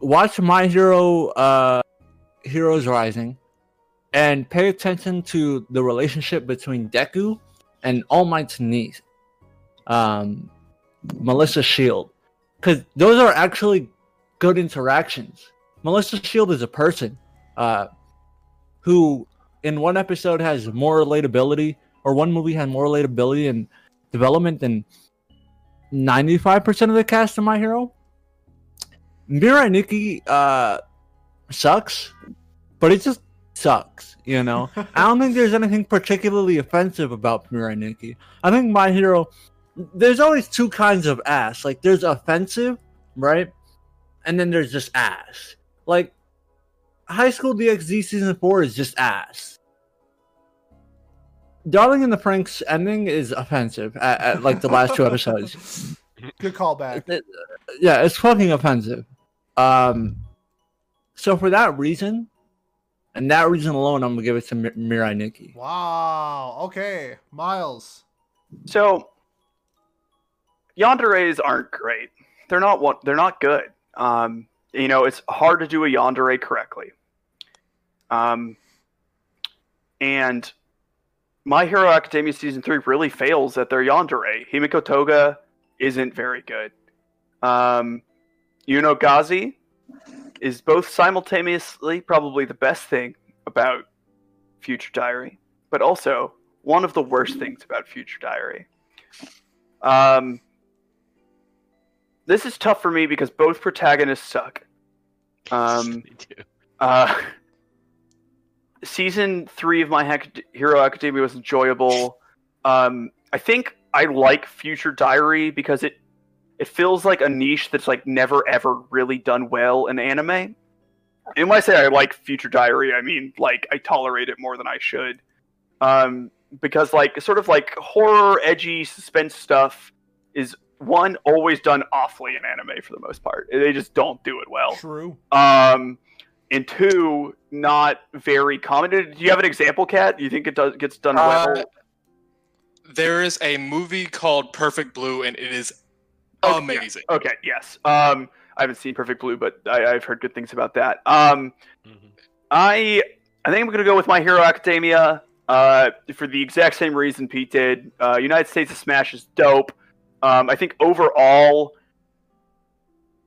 watch My Hero uh Heroes Rising and pay attention to the relationship between Deku and All Might's niece, um, Melissa Shield. Because those are actually good interactions. Melissa Shield is a person uh, who, in one episode, has more relatability, or one movie had more relatability and development than 95% of the cast of My Hero. Mirai Nikki uh, sucks, but it just sucks, you know? [laughs] I don't think there's anything particularly offensive about Mirai Nikki. I think My Hero, there's always two kinds of ass. Like, there's offensive, right? And then there's just ass. Like, High School DxD Season 4 is just ass. Darling in the Franxx ending is offensive at, at like the last two episodes. Good callback. It- yeah, it's fucking offensive. Um, so for that reason, and that reason alone, I'm gonna give it to Mir- Mirai Nikki. Wow. Okay. Miles. So, yanderes aren't great. They're not one. They're not good. Um, you know, it's hard to do a yandere correctly. Um, and My Hero Academia season three really fails at their yandere. Himiko Toga isn't very good. Um, Yuno Gasai is both simultaneously probably the best thing about Future Diary, but also one of the worst things about Future Diary. Um, this is tough for me because both protagonists suck. Um, [laughs] uh, season three of My Hero Academia was enjoyable. Um, I think I like Future Diary because it it feels like a niche that's like never ever really done well in anime. And when I say I like Future Diary, I mean like I tolerate it more than I should. Um, because like sort of like horror, edgy suspense stuff is one always done awfully in anime for the most part. They just don't do it well. True. Um, and two, not very common. Do you have an example, Kat? Do you think it does gets done Uh, well? There is a movie called Perfect Blue, and it is Okay, amazing. Okay, yes. Um, I haven't seen Perfect Blue, but I, I've heard good things about that. Um, Mhm. I I think I'm gonna go with My Hero Academia. Uh, for the exact same reason Pete did. Uh, United States of Smash is dope. Um, I think overall,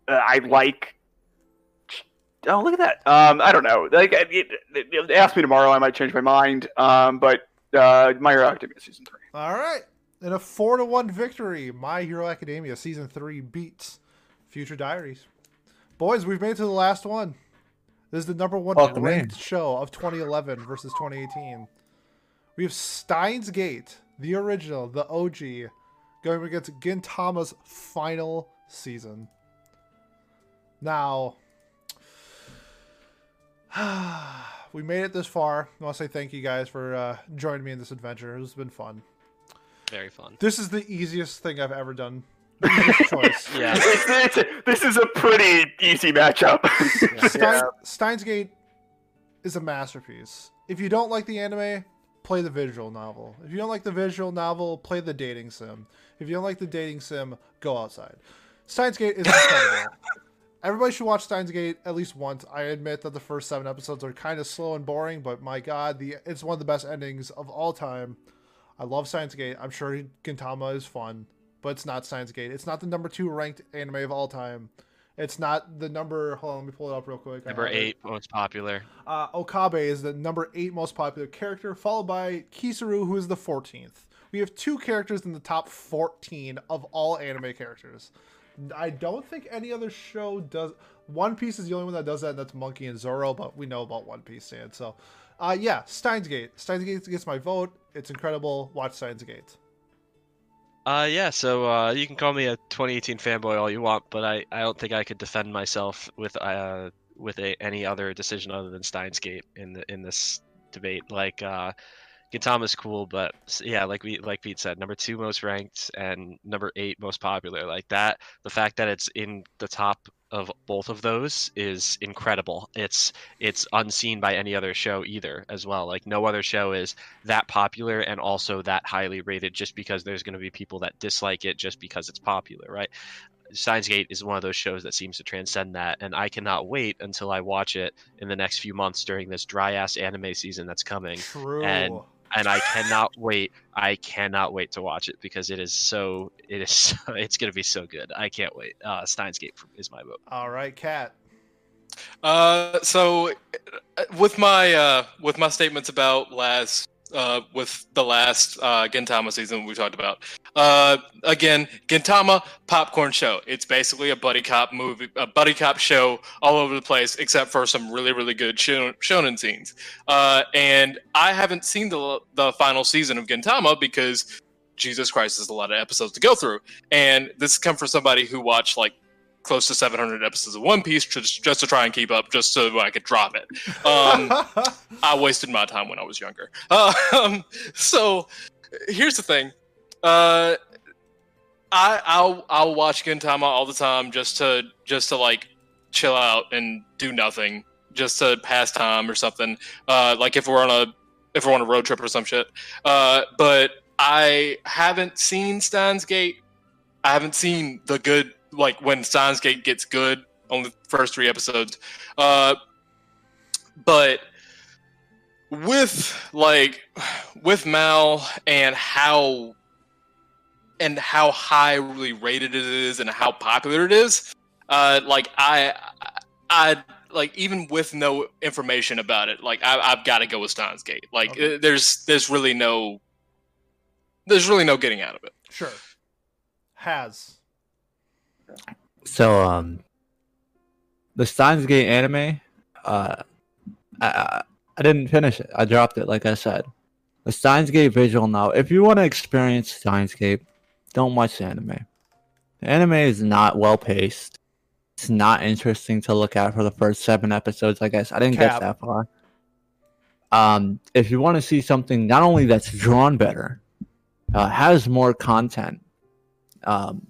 uh, I like. Oh, look at that. Um, I don't know. Like, it, it, it- ask me tomorrow. I might change my mind. Um, but uh, My Hero Academia season three. All right. In a four to one victory, My Hero Academia season three beats Future Diaries. Boys, we've made it to the last one. This is the number one Fuck me. ranked show of 2011 versus 2018. We have Steins Gate, the original, the OG, going against Gintama's final season. Now, [sighs] we made it this far. I want to say thank you guys for uh, joining me in this adventure. It's been fun. Very fun. This is the easiest thing I've ever done. Easiest [laughs] choice. Yeah. [laughs] It's- it's- this is a pretty easy matchup. [laughs] Stein, Steins Gate is a masterpiece. If you don't like the anime, play the visual novel. If you don't like the visual novel, play the dating sim. If you don't like the dating sim, go outside. Steins Gate is incredible. Everybody should watch Steins Gate at least once. I admit that the first seven episodes are kind of slow and boring, but my god, the it's one of the best endings of all time. I love Steins Gate. I'm sure Gintama is fun. but it's not Steins Gate. It's not the number two ranked anime of all time. It's not the number. Hold on, let me pull it up real quick. Number have it. eight, most popular. Uh, Okabe is the number eight most popular character, followed by Kizaru, who is the 14th. We have two characters in the top 14 of all anime characters. I don't think any other show does. One Piece is the only one that does that, and that's Monkey and Zoro, but we know about One Piece, and so, uh, yeah, Steins Gate. Steins Gate gets my vote. It's incredible. Watch Steins Gate. Uh, yeah. So uh, you can call me a 2018 fanboy all you want, but I, I don't think I could defend myself with uh with a, any other decision other than Steins Gate in the in this debate. Like uh, Gintama's cool, but yeah, like we like Pete said, number two most ranked and number eight most popular. Like that, the fact that it's in the top of both of those is incredible. It's it's unseen by any other show either as well. Like no other show is that popular and also that highly rated just because there's going to be people that dislike it just because it's popular, right? Steins Gate is one of those shows that seems to transcend that, and I cannot wait until I watch it in the next few months during this dry ass anime season that's coming. True. And- And I cannot wait. I cannot wait to watch it because it is so. It is. [laughs] So, it's going to be so good. I can't wait. Uh, Steins Gate is my vote. all right, Kat. Uh, so uh, with my uh, with my statements about last uh, with the last uh, Gintama season we talked about. Uh, again, Gintama popcorn show. It's basically a buddy cop movie, a buddy cop show all over the place, except for some really really good shon- shonen scenes. Uh, and I haven't seen the the final season of Gintama because Jesus Christ, there's a lot of episodes to go through. And this come from somebody who watched like close to 700 episodes of One Piece just, just to try and keep up, just so I could drop it. Um, [laughs] I wasted my time when I was younger. [laughs] Um, so here's the thing. Uh, I I'll I'll watch Gintama all the time just to just to like chill out and do nothing, just to pass time or something. Uh, like if we're on a if we're on a road trip or some shit. Uh, but I haven't seen Steins Gate. I haven't seen the good like when Steins Gate gets good on the first three episodes. Uh, but with like with Mal and how and how highly rated it is and how popular it is, uh, like I I like even with no information about it, like I, I've got to go with Steins Gate. Like Okay. there's there's really no there's really no getting out of it. sure. Haz. So um, the Steins Gate anime, uh, I, I didn't finish it. I dropped it, like I said. The Steins Gate visual novel. If you want to experience Steins Gate, don't watch the anime. The anime is not well paced. It's not interesting to look at for the first seven episodes. I guess I didn't Cap. get that far. Um, if you want to see something not only that's drawn better, uh, has more content, um,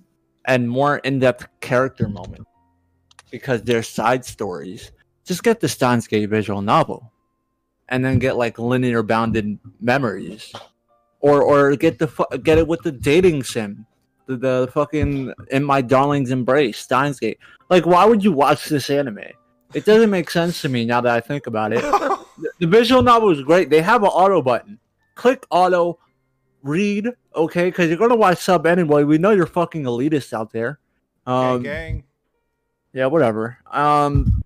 and more in-depth character moments because they're side stories. Just get the Steins Gate visual novel, and then get like linear bounded memories, or or get the fu- get it with the dating sim, the, the fucking in my darling's embrace Steins Gate. Like, why would you watch this anime? It doesn't make sense to me now that I think about it. [laughs] The, the visual novel is great. They have an auto button. Click auto, read, okay? Because you're gonna watch sub anyway. We know you're fucking elitists out there. Um, gang, gang. yeah, whatever. Um,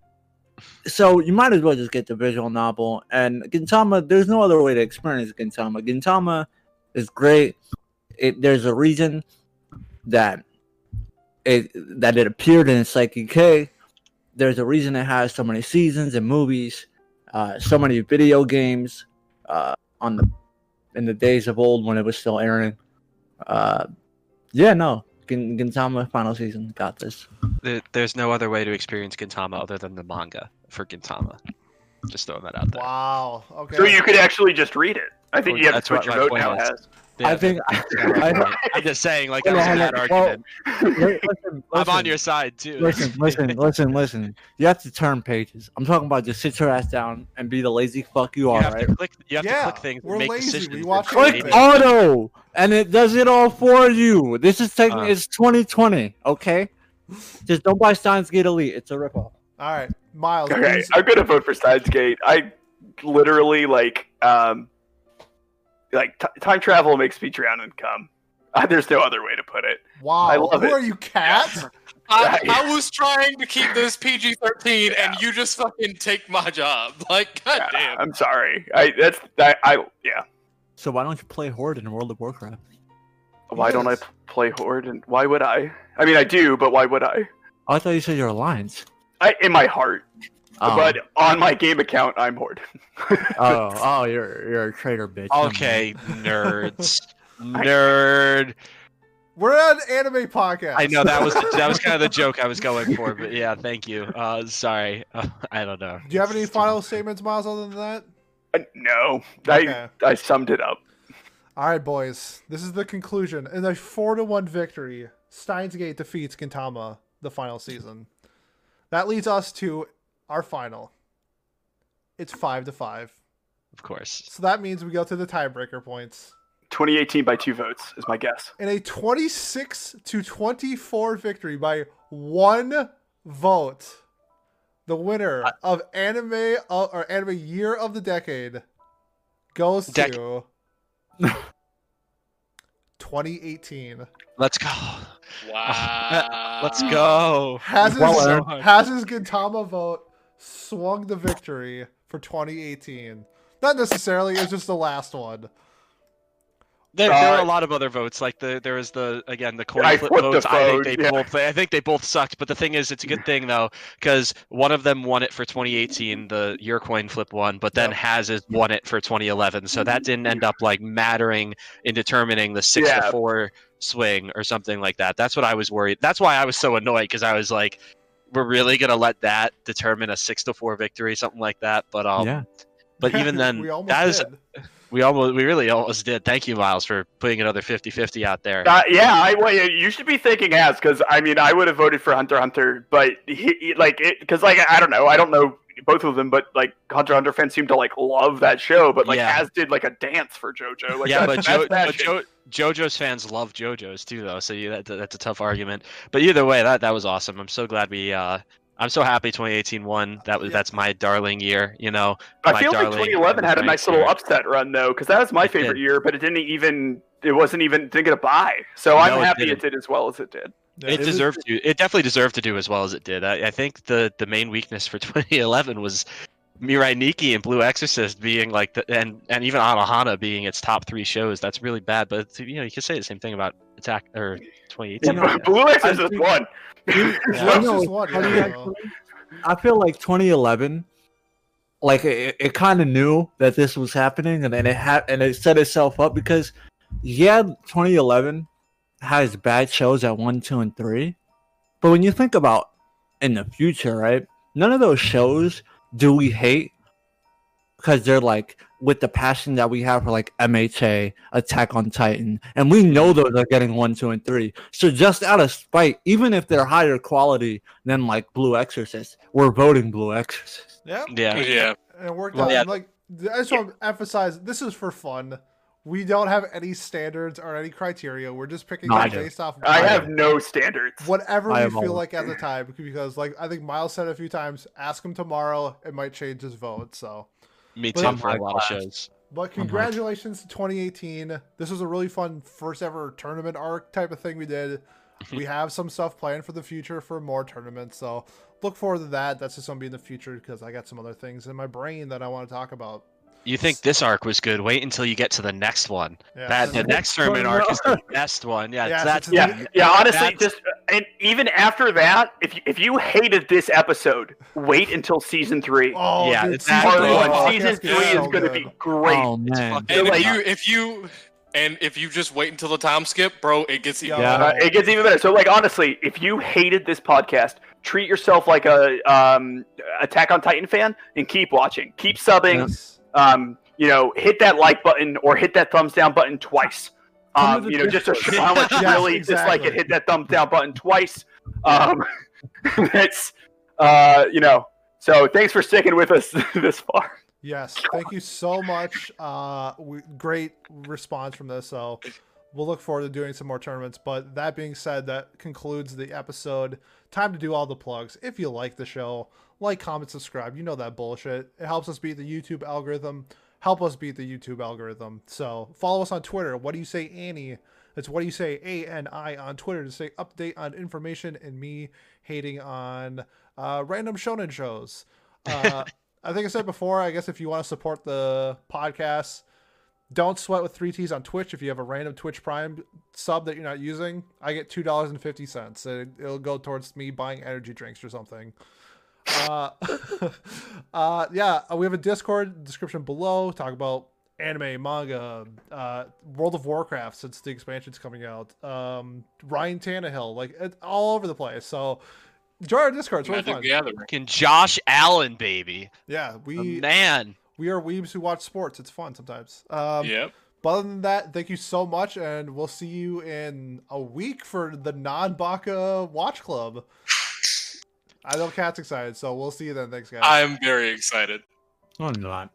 so you might as well just get the visual novel. And Gintama, there's no other way to experience Gintama. Gintama is great. It there's a reason that it that it appeared in Saiki K. There's a reason it has so many seasons and movies, uh, so many video games uh, on the in the days of old when it was still airing. Uh, yeah, no, Gin- Gintama final season got this. There, there's no other way to experience Gintama other than the manga for Gintama. Just throwing that out there. Wow. Okay. So you could actually just read it. I think Well, you have to switch your vote now. Haz. Yeah, I think that- [laughs] I, I'm just saying, like, Hold that was on, a bad argument. listen, [laughs] listen, I'm on your side too. Listen, listen, [laughs] listen, listen. You have to turn pages. I'm talking about just sit your ass down and be the lazy fuck you You are, have right? to click. You have Yeah, to click things. we're and make lazy. We decisions. watch Click anything. auto, and it does it all for you. This is taking. Uh. it's 2020, okay? Just don't buy Steins Gate Elite. It's a ripoff. All right, Miles. Okay, I'm gonna vote for Steins Gate. I literally like um like t- time travel makes me drown and come. Uh, [laughs] there's no other way to put it. Wow. I love Who it. are you, Kat? [laughs] I, I was trying to keep this PG thirteen, [laughs] and you just fucking take my job. Like, god damn. I'm sorry. I that's I, I yeah. So why don't you play Horde in World of Warcraft? Why don't I play Horde? And why would I? I mean, I do, but why would I? I thought you said you're Alliance. I in my heart, Oh, but on my game account, I'm Horde. [laughs] oh, oh, you're you're a traitor, bitch. Okay, nerds, [laughs] nerd. We're an anime podcast. I know that was [laughs] that was kind of the joke I was going for, but yeah, thank you. Uh, sorry, uh, I don't know. Do you have any final statements, Miles, other than that? Uh, no, Okay. I I summed it up. All right, boys. This is the conclusion. In a four to one victory, Steins Gate defeats Gintama the final season. That leads us to our final. It's five to five. Of course. So that means we go to the tiebreaker points. 2018 by two votes is my guess. In a 26 to 24 victory by one vote, the winner of anime uh, or anime year of the decade goes Dec- to [laughs] 2018. Let's go. Wow. [laughs] Let's go. Haz his, Well Haz his Gintama vote swung the victory for 2018? Not necessarily, it's just the last one. There, there were Uh, a lot of other votes. Like the there was the again the coin flip flipped the votes. I think they yeah. both. I think they both sucked. But the thing is, it's a good thing though, because one of them won it for 2018, the your coin flip one, but then Yep. Haz is won it for 2011. So that didn't end up like mattering in determining the six Yeah. to four swing or something like that. That's what I was worried. That's why I was so annoyed because I was like, we're really gonna let that determine a six to four victory, something like that. But um, yeah. but even [laughs] then, we almost that is did. we almost we really almost did. Thank you, Miles, for putting another 50-50 out there. Uh, yeah, I well, you should be thinking as because I mean I would have voted for Hunter Hunter, but he, he- like it because like I don't know I don't know both of them, but like Hunter Hunter fans seem to like love that show, but like Yeah. as did like a dance for JoJo. Like yeah, but, jo- but jo- JoJo's fans love JoJo's too, though. So you, that, that's a tough argument. But either way, that that was awesome. I'm so glad we. Uh, I'm so happy 2018 won. That was Yeah. that's my darling year. You know, I feel like 2011 had a nice little upset run though, because that was my It favorite did. year, but it didn't even it wasn't even didn't get a buy. So No, I'm it happy didn't. it did as well as it did. Yeah, it was- deserved to. It definitely deserved to do as well as it did. I, I think the the main weakness for [laughs] 2011 was Mirai Nikki and Blue Exorcist being like the and and even Anohana being its top three shows. That's really bad. But you know, you could say the same thing about Attack or 2018. You I know, guess. Blue Exorcist think- won. [laughs] Yeah, I it's know, just one, funny, yeah. I feel like 2011, like it, it kind of knew that this was happening, and then it had and it set itself up because, yeah, 2011 has bad shows at one, two, and three, but when you think about in the future, right? None of those shows do we hate because they're like with the passion that we have for like MHA, Attack on Titan, and we know those are getting one, two, and three. So just out of spite, even if they're higher quality than like Blue Exorcist, we're voting Blue Exorcist. Yeah, Yeah. Yeah. and it worked Well, out. yeah. Like I just want to emphasize, this is for fun. We don't have any standards or any criteria. We're just picking No, I them do. based off. I what- have no standards. whatever I we feel all- like at the time because like I think Miles said a few times, ask him tomorrow, it might change his vote. So Me But- too I'm for a high lot of shows. but congratulations to 2018. This was a really fun first ever tournament arc type of thing we did. [laughs] we have some stuff planned for the future for more tournaments. So look forward to that. That's just gonna be in the future because I got some other things in my brain that I want to talk about. You think this arc was good? Wait until you get to the next one. Yeah. That the next tournament arc is the [laughs] best one. Yeah, Yeah, that's Yeah, the- yeah. Honestly, that's- just and even after that, if you, if you hated this episode, wait until season three. Oh, Yeah, dude, it's season Part exactly. three one, season three is so going to be great. Oh man, And if like- you if you and if you just wait until the time skip, bro, it gets even Yeah. Uh, it gets even better. So, like, honestly, if you hated this podcast, treat yourself like a um, Attack on Titan fan and keep watching, keep subbing. Yes. Um, you know, hit that like button or hit that thumbs down button twice. Um, you know, just to show how much [laughs] you really dislike exactly. it. Hit that thumbs down button twice. Um, [laughs] it's uh, you know. So thanks for sticking with us [laughs] this far. Yes, thank you so much. Uh, we, great response from this. So we'll look forward to doing some more tournaments. But that being said, that concludes the episode. Time to do all the plugs. If you like the show, like, comment, subscribe. You know that bullshit. It helps us beat the YouTube algorithm. Help us beat the YouTube algorithm. So follow us on Twitter. What do you say, Annie? It's what do you say A N I on Twitter to stay update on information and me hating on uh, random shonen shows. Uh, [laughs] I think I said before. I guess if you want to support the podcast, don't sweat with three T's on Twitch. If you have a random Twitch Prime sub that you're not using, I get two dollars and fifty cents. It, it'll go towards me buying energy drinks or something. Uh, [laughs] uh, yeah, we have a Discord description below. Talk about anime, manga, uh, World of Warcraft since the expansion's coming out. Um, Ryan Tannehill, like it's all over the place. So join our Discord. It's really Magic fun. Gathering. Fucking Josh Allen, baby. Yeah, The we man. We are weebs who watch sports. It's fun sometimes. Um, yep. But other than that, thank you so much, and we'll see you in a week for the non-Baka Watch Club. I know Kat's excited, so we'll see you then. Thanks, guys. I'm very excited. I'm not.